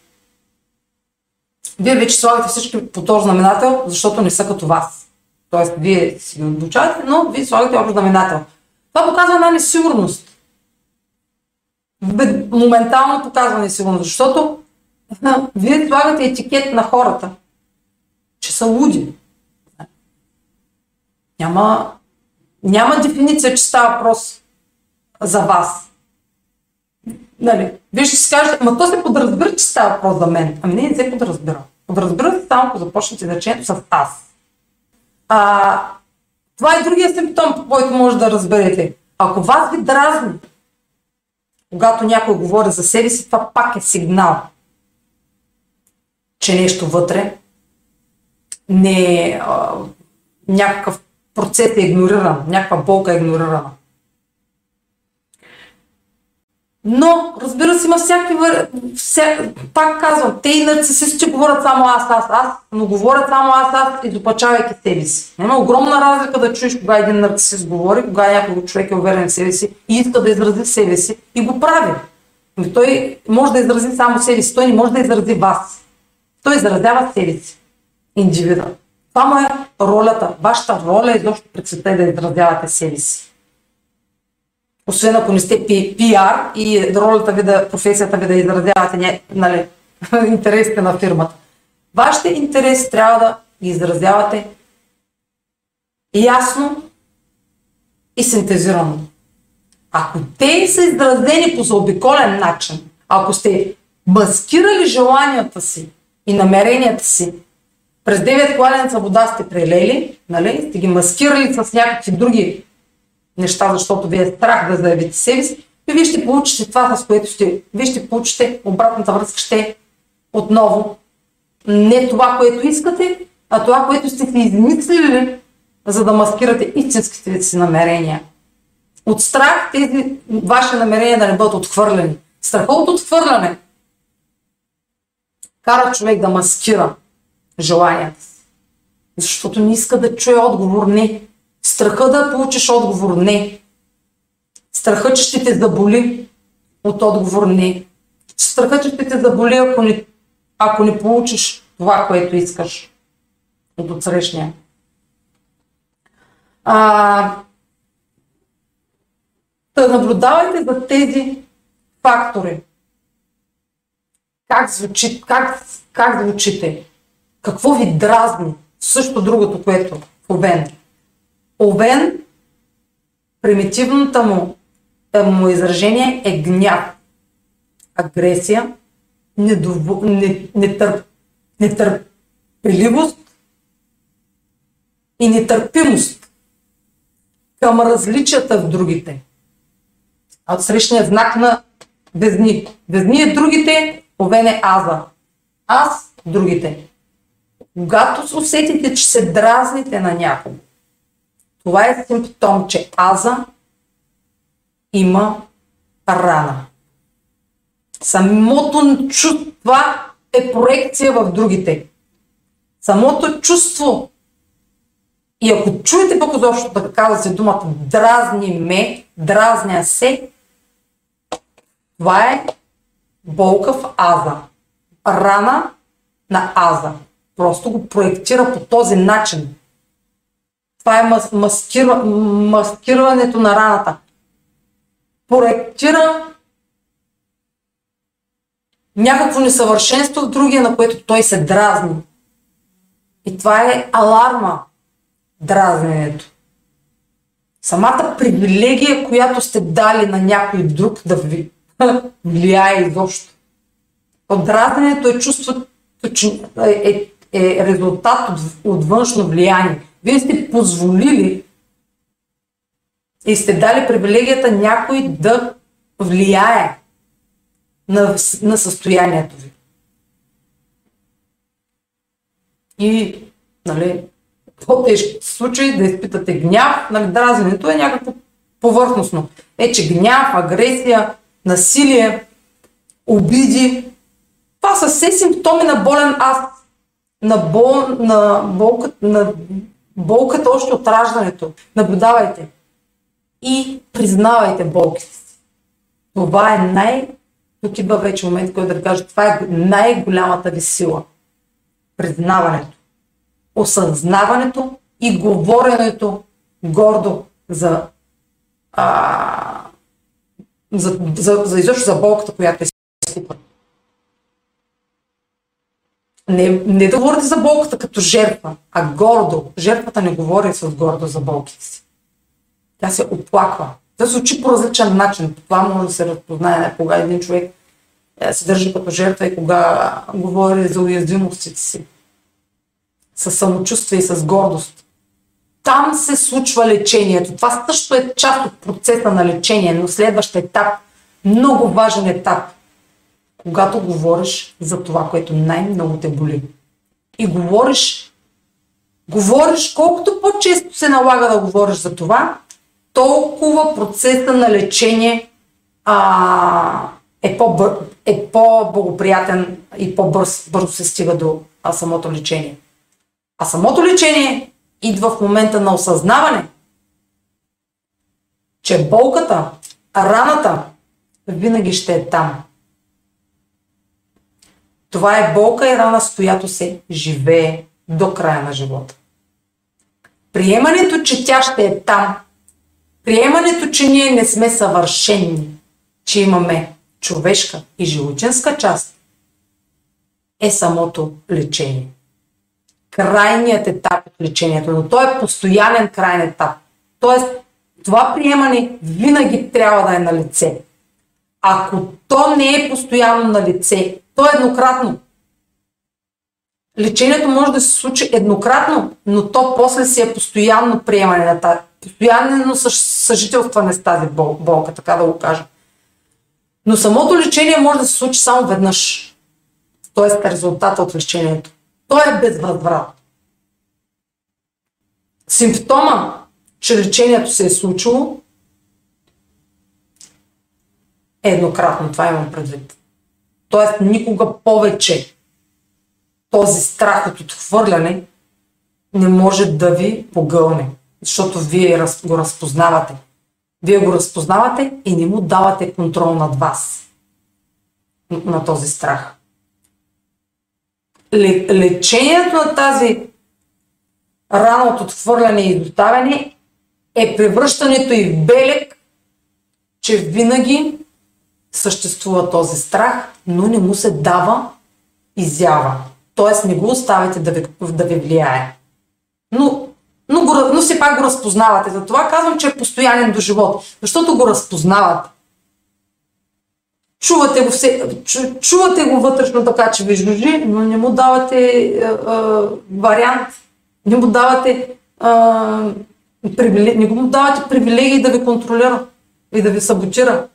вие вече слагате всички по този знаменател, защото не са като вас. Тоест, вие си ги обучавате, но вие слагате общо знаменател. Това показва една несигурност. Моментално показва несигурност, защото вие слагате етикет на хората, че са луди. Няма, няма дефиниция, че става въпрос за вас. Нали? Вие ще си кажете, ама то се подразбира, че става въпрос за мен. Ами не, не се подразбира. Подразбира се само, ако започнете изречението с аз. А, това е другия симптом, по който може да разберете. Ако вас ви дразни, когато някой говори за себе си, това пак е сигнал, че нещо вътре не е някакъв процес е игнориран, някаква болка е игнорирана. Но, разбира се, има всякакви... Вся... Пак казвам, те и нарцисисти говорят само аз, аз, аз, но говорят само аз, аз, изопачавайки себе си. Има огромна разлика да чуеш кога един нарцисист говори, кога някой човек е уверен в себе си и иска да изрази себе си и го прави. Но той може да изрази само себе си, той не може да изрази вас. Той изразява себе си, индивида. Това му е ролята. Вашата роля е изобщо пред света е да изразявате себе си освен ако не сте пиар и ролята ви да, професията ви да изразявате нали, [LAUGHS] интересите на фирмата. Вашите интереси трябва да ги изразявате ясно и синтезирано. Ако те са изразени по заобиколен начин, ако сте маскирали желанията си и намеренията си, през 9 кладенца вода сте прелели, нали, сте ги маскирали с някакви други неща, защото ви е страх да заявите себе си, и вие ще получите това, с което ще, вие ще получите обратната връзка, ще отново не това, което искате, а това, което сте си измислили, за да маскирате истинските си намерения. От страх тези ваши намерения да не бъдат отхвърлени. Страха от отхвърляне кара човек да маскира желанията си. Защото не иска да чуе отговор не. Страха да получиш отговор не. Страха, че ще те заболи от отговор не. страхът, че ще те заболи, ако не, ако не получиш това, което искаш от отсрещния. А, да наблюдавайте за тези фактори. Как, звучи, как, как звучите? Какво ви дразни? Също другото, което Овен. Овен, примитивната му, е, му изражение е гняв, агресия, недово, не, нетърп, нетърпеливост и нетърпимост към различията в другите. А от срещния знак на Везни. Везни е другите, Овен е Аза. Аз другите. Когато усетите, че се дразните на някого, това е симптом, че Аза има рана. Самото чувство е проекция в другите. Самото чувство и ако чуете пък изобщо да казва се думата дразни ме, дразня се, това е болка в аза. Рана на аза. Просто го проектира по този начин. Това е мас, маскира, маскирането на раната. Проектира някакво несъвършенство в другия, на което той се дразни. И това е аларма, дразненето. Самата привилегия, която сте дали на някой друг да ви [LAUGHS] влияе изобщо. Отдразненето е чувството, че е, е, е резултат от, от външно влияние. Вие сте позволили и сте дали привилегията някой да влияе на, на състоянието ви. И, нали, по-тежки случаи да изпитате гняв, нали, дразненето е някакво повърхностно. Е, че гняв, агресия, насилие, обиди. Това са все симптоми на болен аз. На, бол, на, болка, на болката още от раждането. Наблюдавайте. И признавайте болките си. Това е най... Тук идва вече момент, който да кажа, това е най-голямата ви сила. Признаването. Осъзнаването и говоренето гордо за а, за, за, за изобщо за болката, която е изпитва. Не, не да говорите за болката като жертва, а гордо. Жертвата не говори с гордо за болките си. Тя се оплаква. Тя звучи по различен начин. Това може да се разпознае кога един човек е, се държи като жертва и кога говори за уязвимостите си. С самочувствие и с гордост там се случва лечението. Това също е част от процеса на лечение, но следващ етап, много важен етап, когато говориш за това, което най-много те боли. И говориш, говориш, колкото по-често се налага да говориш за това, толкова процеса на лечение а, е, по-бър, е по-благоприятен и по-бързо бързо се стига до а, самото лечение. А самото лечение идва в момента на осъзнаване, че болката, раната винаги ще е там. Това е болка и рана, с която се живее до края на живота. Приемането, че тя ще е там, приемането, че ние не сме съвършени, че имаме човешка и животинска част, е самото лечение крайният етап от лечението, но той е постоянен крайен етап. Тоест, това приемане винаги трябва да е на лице. Ако то не е постоянно на лице, то е еднократно. Лечението може да се случи еднократно, но то после си е постоянно приемане на тази, постоянно съжителстване с тази бол, болка, така да го кажа. Но самото лечение може да се случи само веднъж. Тоест резултата от лечението. Той е безвъзврат. Симптома, че лечението се е случило, е еднократно. Това имам предвид. Тоест никога повече този страх от отхвърляне не може да ви погълне, защото вие го разпознавате. Вие го разпознавате и не му давате контрол над вас. на този страх. Лечението на тази рана от отхвърляне и доставяне е превръщането и в белег, че винаги съществува този страх, но не му се дава изява. Тоест не го оставяте да ви, да ви влияе. Но, но, го, но все пак го разпознавате. Затова казвам, че е постоянен до живот. Защото го разпознавате. Чувате го, все, чу, чувате го вътрешно така, че ви жужи, но не му давате а, а, вариант, не му давате а, привилег, не му давате привилегии да ви контролира и да ви саботира.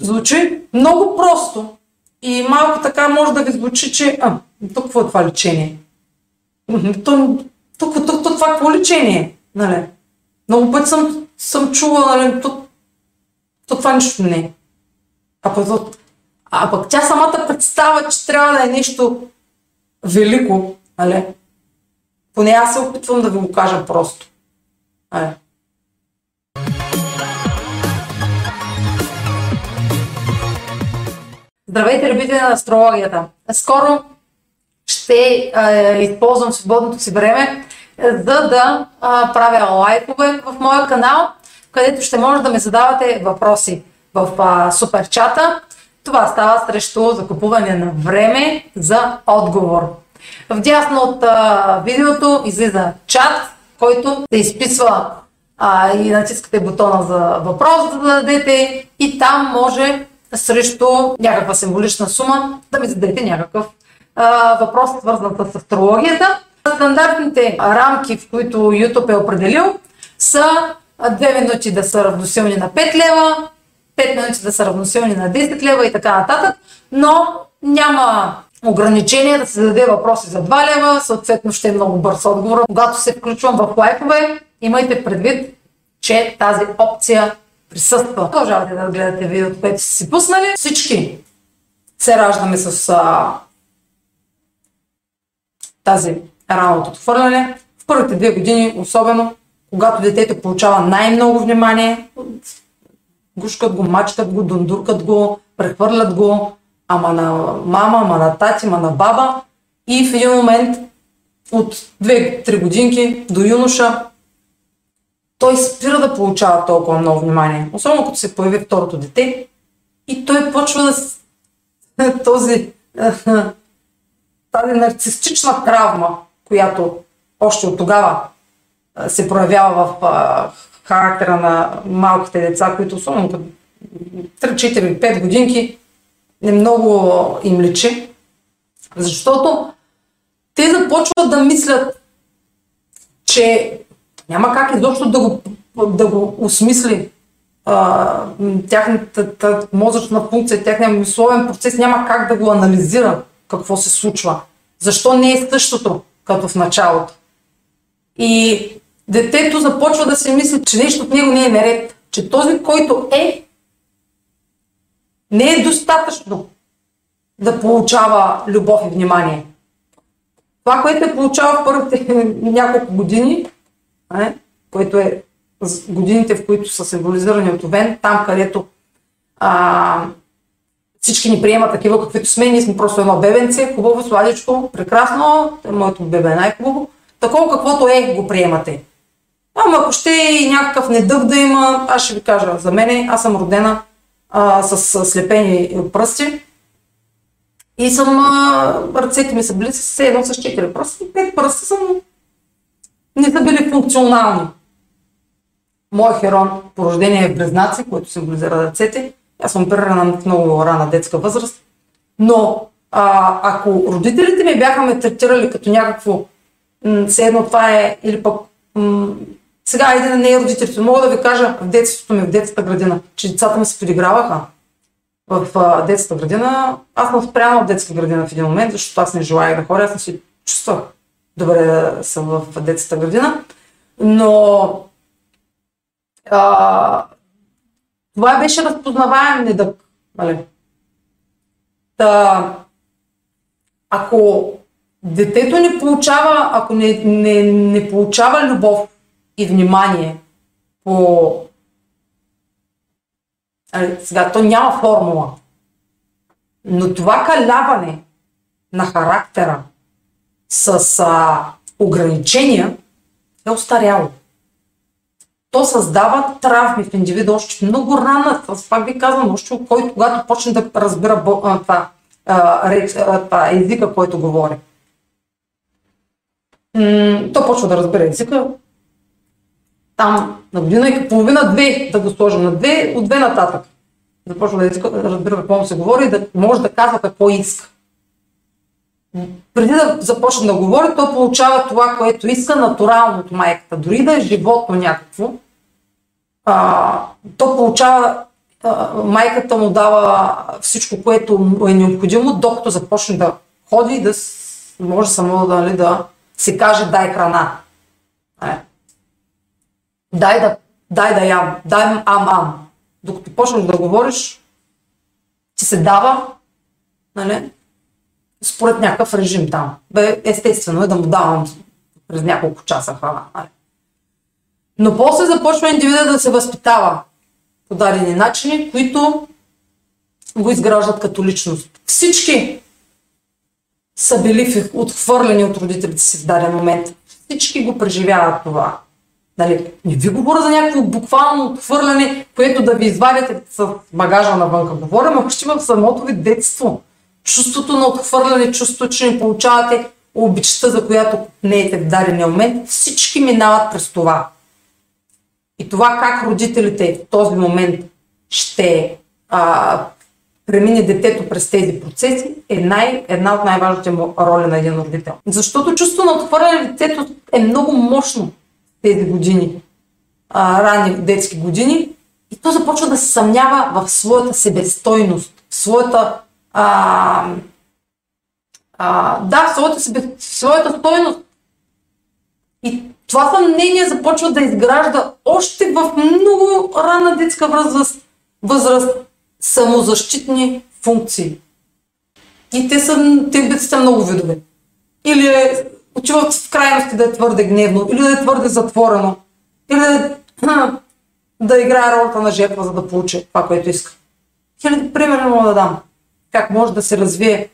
Звучи много просто и малко така може да ви звучи, че а, тук какво е това лечение? То, тук, тук, тук това какво лечение? Нали? Много пъти съм, съм чула, нали, тук, то това нищо не е. А пък, а пък тя самата представа, че трябва да е нещо велико, нали? Поне аз се опитвам да ви го кажа просто. Нали? Здравейте, любители на астрологията! Скоро ще а, използвам свободното си време, за да а, правя лайкове в моя канал, където ще може да ми задавате въпроси в а, суперчата. Това става срещу закупуване на време за отговор. Вдясно от а, видеото излиза чат, който се изписва а, и натискате бутона за въпрос да дадете и там може срещу някаква символична сума да ми зададете някакъв а, въпрос, свързан с астрологията. Стандартните рамки, в които YouTube е определил, са 2 минути да са равносилни на 5 лева, 5 минути да са равносилни на 10 лева и така нататък, но няма ограничение да се даде въпроси за 2 лева, съответно ще е много бърз отговор. Когато се включвам в лайфове, имайте предвид, че тази опция присъства. Продължавате да гледате видеото, което сте си пуснали. Всички се раждаме с а, тази рана от отхвърляне. В първите две години, особено, когато детето получава най-много внимание, гушкат го, мачкат го, дундуркат го, прехвърлят го, ама на мама, ама на тати, ама на баба. И в един момент от 2-3 годинки до юноша той спира да получава толкова много внимание. Особено като се появи второто дете и той почва да [LAUGHS] този [LAUGHS] тази нарцистична травма, която още от тогава се проявява в характера на малките деца, които особено 3-4-5 годинки не много им личи, защото те започват да мислят, че няма как изобщо да го, да го осмисли а, тяхната мозъчна функция, тяхния мисловен процес няма как да го анализира какво се случва. Защо не е същото, като в началото? И детето започва да се мисли, че нещо от него не е наред, че този, който е, не е достатъчно да получава любов и внимание. Това, което е получава в първите [LAUGHS] няколко години, е, което е годините, в които са символизирани от Овен, там където а, всички ни приемат такива, каквито сме, ние сме просто едно бебенце, хубаво, сладичко, прекрасно, моето бебе е най-хубаво, такова каквото е, го приемате. Ама ако ще и някакъв недъв да има, аз ще ви кажа, за мен аз съм родена а, с слепени пръсти. И съм, а, ръцете ми са били с едно с четири пръста и пет пръста съм, не са били функционални. Моят херон по рождение е близнаци, който символизира ръцете. Аз съм оперирана в много рана детска възраст. Но а, ако родителите ми бяха ме третирали като някакво, все едно това е, или пък м- сега един на нея родителите. Мога да ви кажа в детството ми, в детската градина, че децата ми се подиграваха в а, детската градина. Аз съм спряла в детска градина в един момент, защото аз не желая да ходя, аз не си чувствах добре съм в детската градина. Но а, това беше разпознаваем недък. Нали? Та, ако детето не получава, ако не, не, не получава любов и внимание по Нали, сега, то няма формула. Но това каляване на характера с а, ограничения е остаряло. То създава травми в индивида още много рано. Аз пак ви казвам, още кой, когато почне да разбира това, това езика, който говори. То почва да разбира езика. Там на година и половина-две да го сложим на две, от две нататък. Започва да разбира какво му се говори и да може да казва какво иска. Преди да започне да говори, то получава това, което иска натурално от майката. Дори да е животно някакво, а, то получава, а, майката му дава всичко, което му е необходимо, докато започне да ходи и да може само да, нали, да се каже дай храна. Е. Дай да, дай да ям, дай ам ам. Докато почнеш да говориш, ти се дава, нали, според някакъв режим там. Бе, естествено е да му давам през няколко часа храна. Нали. Но после започва индивида да се възпитава по дадени начини, които го изграждат като личност. Всички са били отхвърлени от родителите си в даден момент. Всички го преживяват това. Нали, не ви говоря за някакво буквално отхвърляне, което да ви извадите с багажа навънка. Говоря още в самото ви детство. Чувството на отхвърляне, чувството, че не получавате обичта, за която неете в дадения момент, всички минават през това. И това как родителите в този момент ще а, премине детето през тези процеси е най, една от най-важните му роли на един родител. Защото чувство на отхвърляне детето е много мощно тези години, а, ранни детски години, и то започва да се съмнява в своята себестойност, в своята а, а, да, своята, своята стойност. И това съмнение започва да изгражда още в много ранна детска възраст, възраст самозащитни функции. И те са, те са много видове. Или е, отиват в крайности да е твърде гневно, или да е твърде затворено, или да, е, [CLEARS THROAT] да играе ролята на жертва, за да получи това, което иска. Хиляди примери мога да дам. Как може да се развие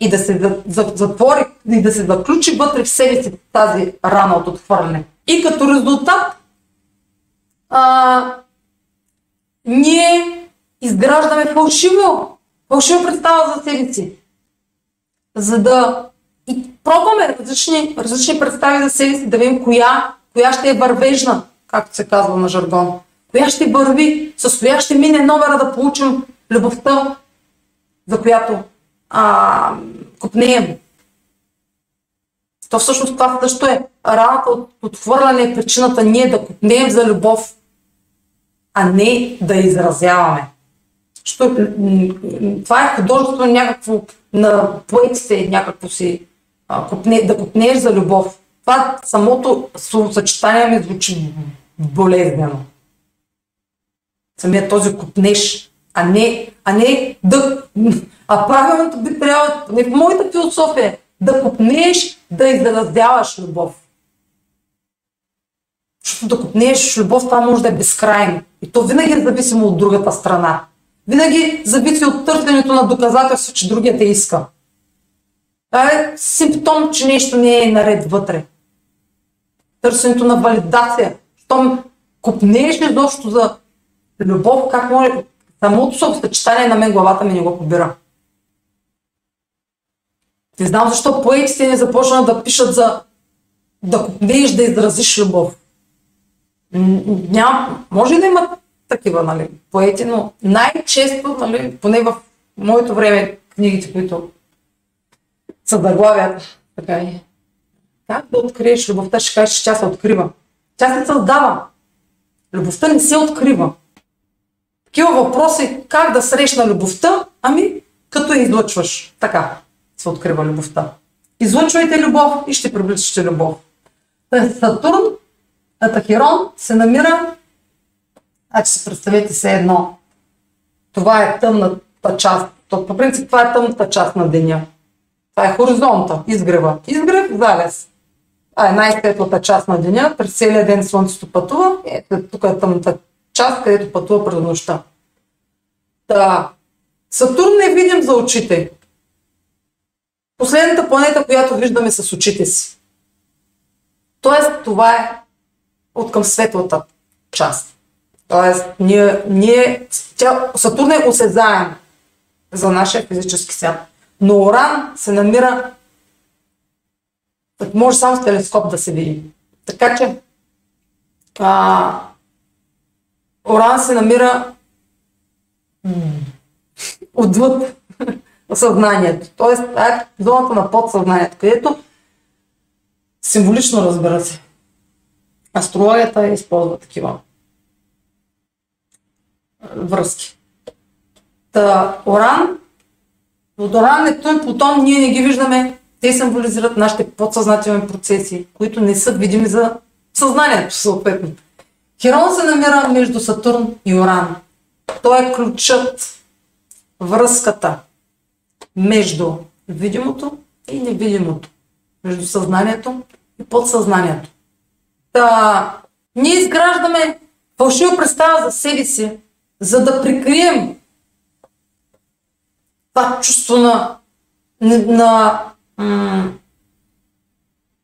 и да се затвори и да се заключи вътре в себе си тази рана от отхвърляне. И като резултат а, ние изграждаме фалшиво, фалшиво представа за себе си. За да и пробваме различни, различни представи за себе си, да видим коя, коя ще е вървежна, както се казва на жаргон. Коя ще върви, с коя ще мине номера да получим любовта, за която а, купнеем. То всъщност това също е раната от отхвърляне е причината ние да купнеем за любов, а не да изразяваме. Що, това е художествено някакво на поетите, някакво си а, купне, да купнееш за любов. Това самото съчетание ми звучи болезнено. Самият този купнеш, а не, а не да... А правилното би трябвало, не в моята философия, да купнеш, да изразяваш любов. Защото да купнеш любов, това може да е безкрайно. И то винаги е зависимо от другата страна. Винаги зависи от търсенето на доказателство, че другият те иска. Това е симптом, че нещо не е наред вътре. Търсенето на валидация. Щом купнееш изобщо за любов, как може... Самото съчетание на мен главата ми не го побира. Не знам защо поетите не започнат да пишат за да купнееш да изразиш любов. Ням, може да има такива нали, поети, но най-често, нали, поне в моето време, книгите, които са заглавят, така е. Как да откриеш любовта? Ще кажеш, че тя се открива. Тя се създава. Любовта не се открива. Такива въпроси, как да срещна любовта? Ами, като я излъчваш. Така се открива любовта. Излъчвайте любов и ще привличате любов. Сатурн, Атахирон, се намира, а че си представете се едно. Това е тъмната част. То, по принцип това е тъмната част на деня. Това е хоризонта, изгрева. Изгрев, залез. Това е най-светлата част на деня. През целия ден слънцето пътува. Ето, тук е тъмната част, където пътува през нощта. Та, Сатурн не видим за очите. Последната планета, която виждаме с очите си. Тоест, това е от към светлата част. Тоест, ние, ние тя, Сатурн е осезаем за нашия физически свят. Но Оран се намира, може само с телескоп да се види. Така че, а, Оран се намира отвъд съзнанието. Тоест, това е зоната на подсъзнанието, където символично разбира се. Астрологията използва такива връзки. Та, Оран, от Нептун, Плутон, ние не ги виждаме. Те символизират нашите подсъзнателни процеси, които не са видими за съзнанието, съответно. Херон се намира между Сатурн и Оран. Той е ключът, връзката между видимото и невидимото, между съзнанието и подсъзнанието. Та, ние изграждаме фалшива представа за себе си, за да прикрием това чувство на, на, на,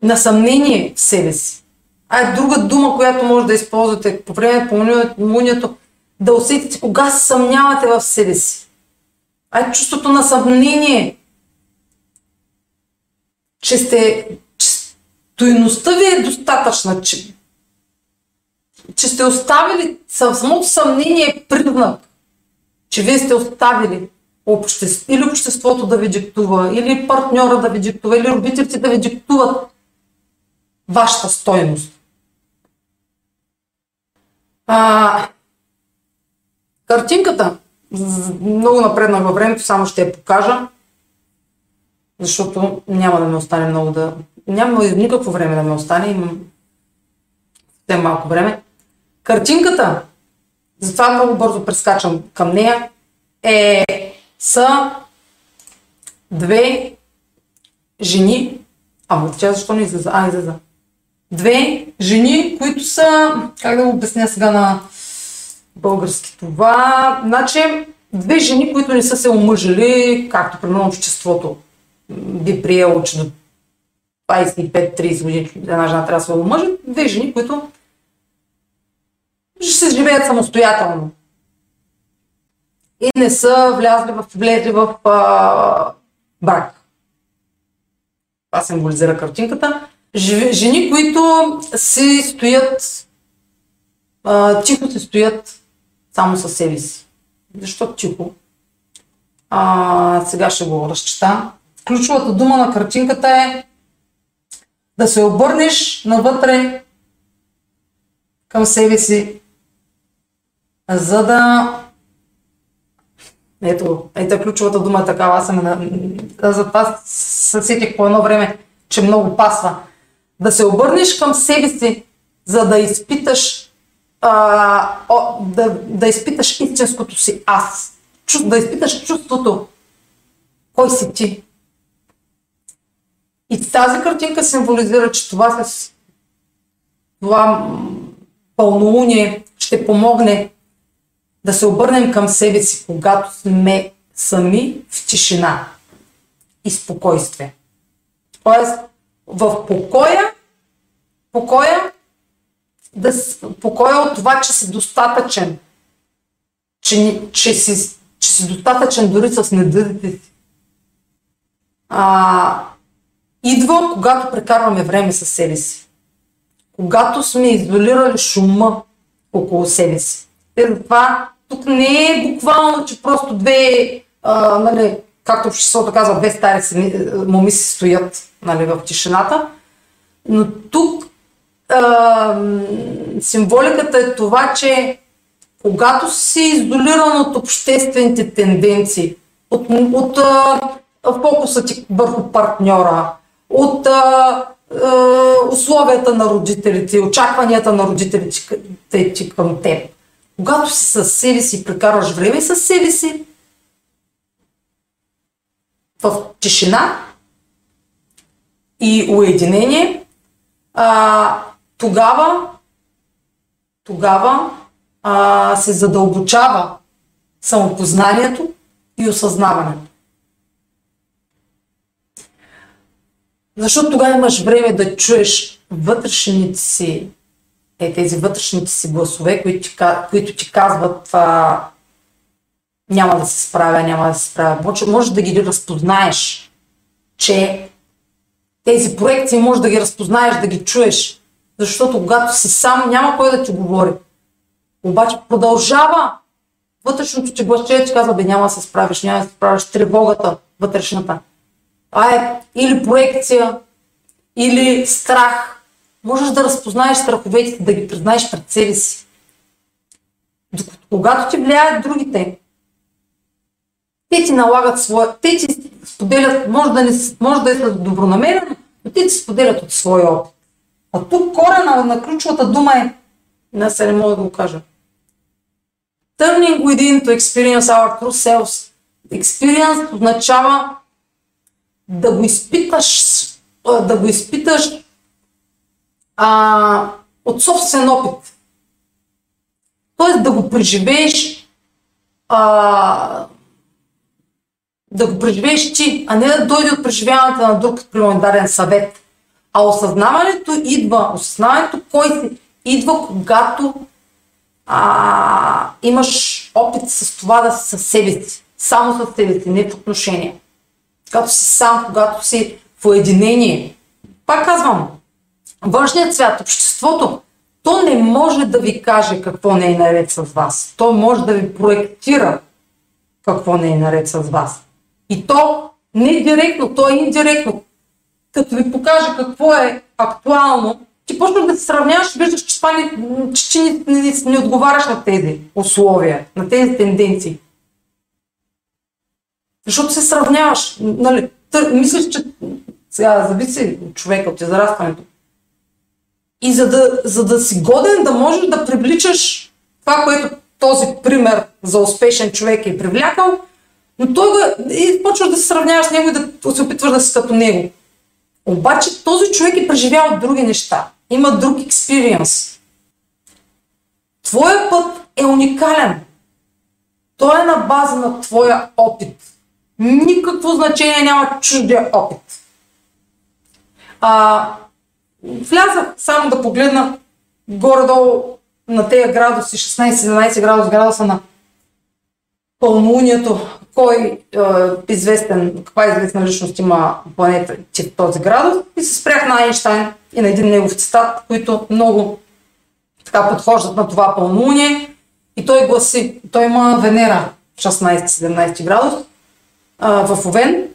на съмнение в себе си. А друга дума, която може да използвате по време на помолението, да усетите кога се съмнявате в себе си. А чувството на съмнение, че сте, че стойността ви е достатъчна, че, че сте оставили самото съмнение е признак, че вие сте оставили обществ, или обществото да ви диктува, или партньора да ви диктува, или родителите да ви диктуват вашата стойност. А, картинката, много напреднах във времето, само ще я покажа, защото няма да ме остане много да... Няма никакво време да ме остане, имам съвсем малко време. Картинката, затова много бързо прескачам към нея, е, са две жени, а тя защо не излиза? А, излиза две жени, които са, как да го обясня сега на български това, значи две жени, които не са се омъжили, както примерно обществото би приело, че до 25-30 години една жена трябва да се омъжи, две жени, които ще се живеят самостоятелно. И не са влязли в, влезли в а, брак. Това символизира картинката жени, които си стоят, а, тихо се стоят само със себе си. Защо тихо? А, сега ще го разчета. Ключовата дума на картинката е да се обърнеш навътре към себе си, за да... Ето, ето ключовата дума е такава, аз съм. Затова съсетих по едно време, че много пасва да се обърнеш към себе си, за да изпиташ, а, о, да, да изпиташ истинското си аз. Чу, да изпиташ чувството, кой си ти. И тази картинка символизира, че това, с, това пълнолуние ще помогне да се обърнем към себе си, когато сме сами в тишина и спокойствие. Тоест, в покоя, покоя, да, покоя от това, че си достатъчен, че, че, си, че си достатъчен дори с недъдите си. А, идва, когато прекарваме време със себе си. Когато сме изолирали шума около себе си. И това тук не е буквално, че просто две, а, нали, както обществото казва, две стари моми си стоят нали, в тишината. Но тук а, символиката е това, че когато си изолиран от обществените тенденции, от, от а, фокуса ти върху партньора, от а, а, условията на родителите, очакванията на родителите ти към теб, когато си със себе си, прекарваш време със себе си, в тишина, и уединение, а, тогава, тогава а, се задълбочава самопознанието и осъзнаването. Защото тогава имаш време да чуеш вътрешните си, е, тези вътрешните си гласове, които ти, които ти казват това няма да се справя, няма да се справя. Може, може да ги разпознаеш, че тези проекции може да ги разпознаеш, да ги чуеш. Защото когато си сам, няма кой да ти говори. Обаче продължава вътрешното ти гласче, ти казва, бе, няма да се справиш, няма да се справиш, тревогата вътрешната. А е или проекция, или страх. Можеш да разпознаеш страховете, да ги признаеш пред себе си. Докато, когато ти влияят другите, те ти налагат своя, те ти споделят, може да, не, може да е добронамерено, но те ти споделят от своя опит. А тук корена на ключовата дума е, не се не мога да го кажа. Turning within to experience our true selves. Experience означава да го изпиташ, да го изпиташ а, от собствен опит. Тоест да го преживееш а, да го преживееш ти, а не да дойде от преживяването на друг, примерно даден съвет. А осъзнаването идва, осъзнаването кой си, идва когато а, имаш опит с това да си със себе си, само със себе си, не в отношение. Когато си сам, когато си в уединение. Пак казвам, външният свят, обществото, то не може да ви каже какво не е наред с вас. То може да ви проектира какво не е наред с вас. И то не директно, то е индиректно. Като ви покаже какво е актуално, ти почваш да се сравняваш, виждаш, че, това не, че, че не, не, не отговаряш на тези условия, на тези тенденции. Защото се сравняваш. Нали, тър, мислиш, че сега зависи човека, от израстването. И за да, за да си годен, да можеш да привличаш това, което този пример за успешен човек е привлякал, но той го, и почваш да се сравняваш с него и да се опитваш да си като него. Обаче този човек е преживял други неща. Има друг експириенс. Твоя път е уникален. Той е на база на твоя опит. Никакво значение няма чуждия опит. А, влязах само да погледна горе-долу на тези градуси, 16-17 градус градуса на пълнолунието, кой е, известен, каква известна личност има планета в този градус и се спрях на Айнштайн и на един негов цитат, които много така подхождат на това пълнолуние и той гласи, той има Венера в 16-17 градус а, в Овен,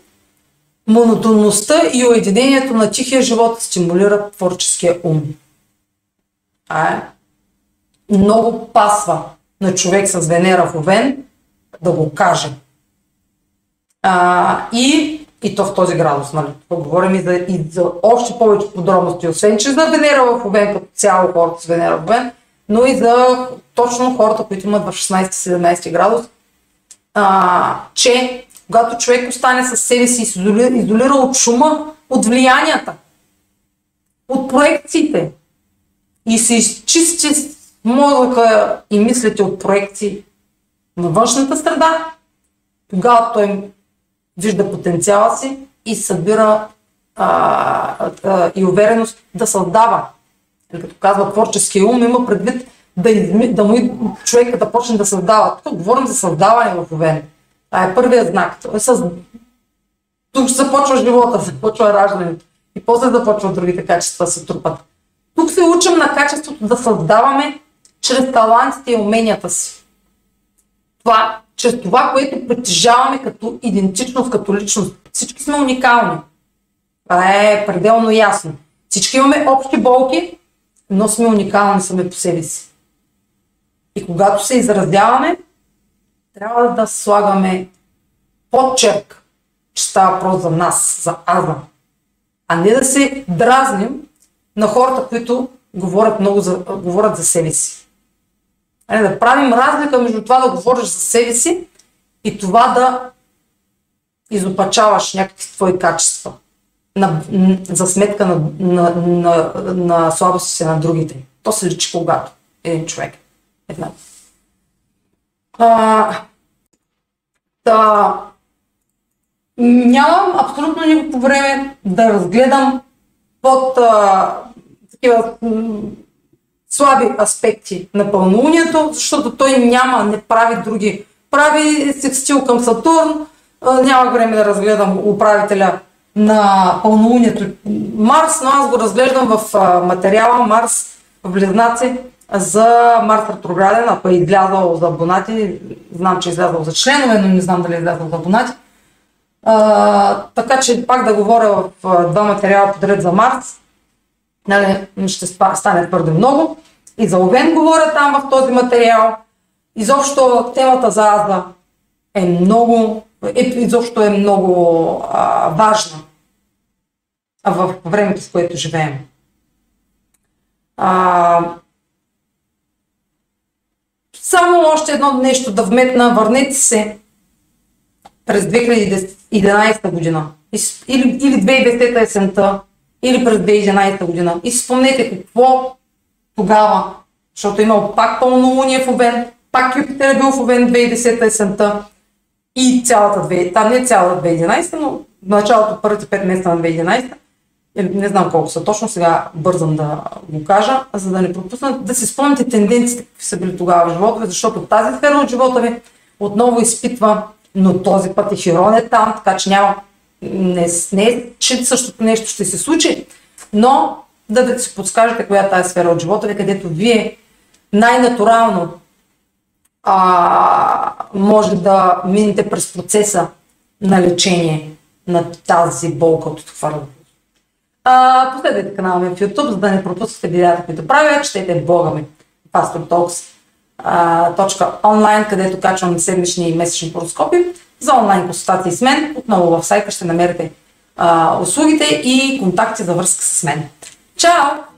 монотонността и уединението на тихия живот стимулира творческия ум. А е много пасва на човек с Венера в Овен да го каже. А, и, и то в този градус, нали? Това говорим и за, и за още повече подробности, освен че за Венера в Овен, като цяло хората с Венера в Овен, но и за точно хората, които имат в 16-17 градус, а, че когато човек остане със себе си и се изолира от шума, от влиянията, от проекциите и се изчисти мозъка и мислите от проекции на външната среда, тогава той вижда потенциала си и събира а, а, и увереност да създава. Или като казва творчески ум, има предвид да, да му човека да почне да създава. Тук говорим за създаване в уверен. Това е първият знак. Е съз... Тук започва живота, [LAUGHS] започва раждането. И после започват другите качества се трупат. Тук се учим на качеството да създаваме чрез талантите и уменията си. Това, чрез това, което притежаваме като идентичност, като личност. Всички сме уникални. Това е пределно ясно. Всички имаме общи болки, но сме уникални сами по себе си. И когато се изразяваме, трябва да слагаме подчерк, че става въпрос за нас, за аза. А не да се дразним на хората, които говорят много за, говорят за себе си. Не да правим разлика между това да говориш за себе си и това да изопачаваш някакви твои качества на, за сметка на, на, на, на слабостите на другите. То се личи когато един човек. Една. А, Та, нямам абсолютно никакво време да разгледам под а, такива слаби аспекти на пълнолунието, защото той няма, не прави други. Прави секстил към Сатурн, няма време да разгледам управителя на пълнолунието Марс, но аз го разглеждам в материала Марс в Близнаци за Марс ретрограден, ако е излязъл за абонати, знам, че е излязъл за членове, но не знам дали е излязъл за абонати. А, така че пак да говоря в два материала подред за Марс, нали, ще стане твърде много. И за Овен говоря там в този материал. Изобщо темата за Аза е много, е, изобщо е много а, важна в времето, в което живеем. А, само още едно нещо да вметна. Върнете се през 2011 година или, или 2010 есента, или през 2011 година. И спомнете какво тогава, защото е имал пак пълнолуние в Овен, пак Юпитер е бил в Овен 2010 есента и цялата, та не цялата 2011, но началото първите 5 месеца на 2011 е, не знам колко са точно, сега бързам да го кажа, за да не пропуснат, да си спомните тенденциите, какви са били тогава в живота ви, защото тази сфера от живота ви отново изпитва, но този път и Хирон е там, така че няма, не, не че същото нещо ще се случи, но да, да си подскажете коя е тази сфера от живота ви, където вие най-натурално а, може да минете през процеса на лечение на тази болка от отхвърляне. А, последвайте канала ми в YouTube, за да не пропускате видеята, които правя. Четете блога ми Pastor Talks точка онлайн, където качвам седмични и месечни хороскопи. За онлайн консултации с мен, отново в сайта ще намерите а, услугите и контакти за връзка с мен. Чао!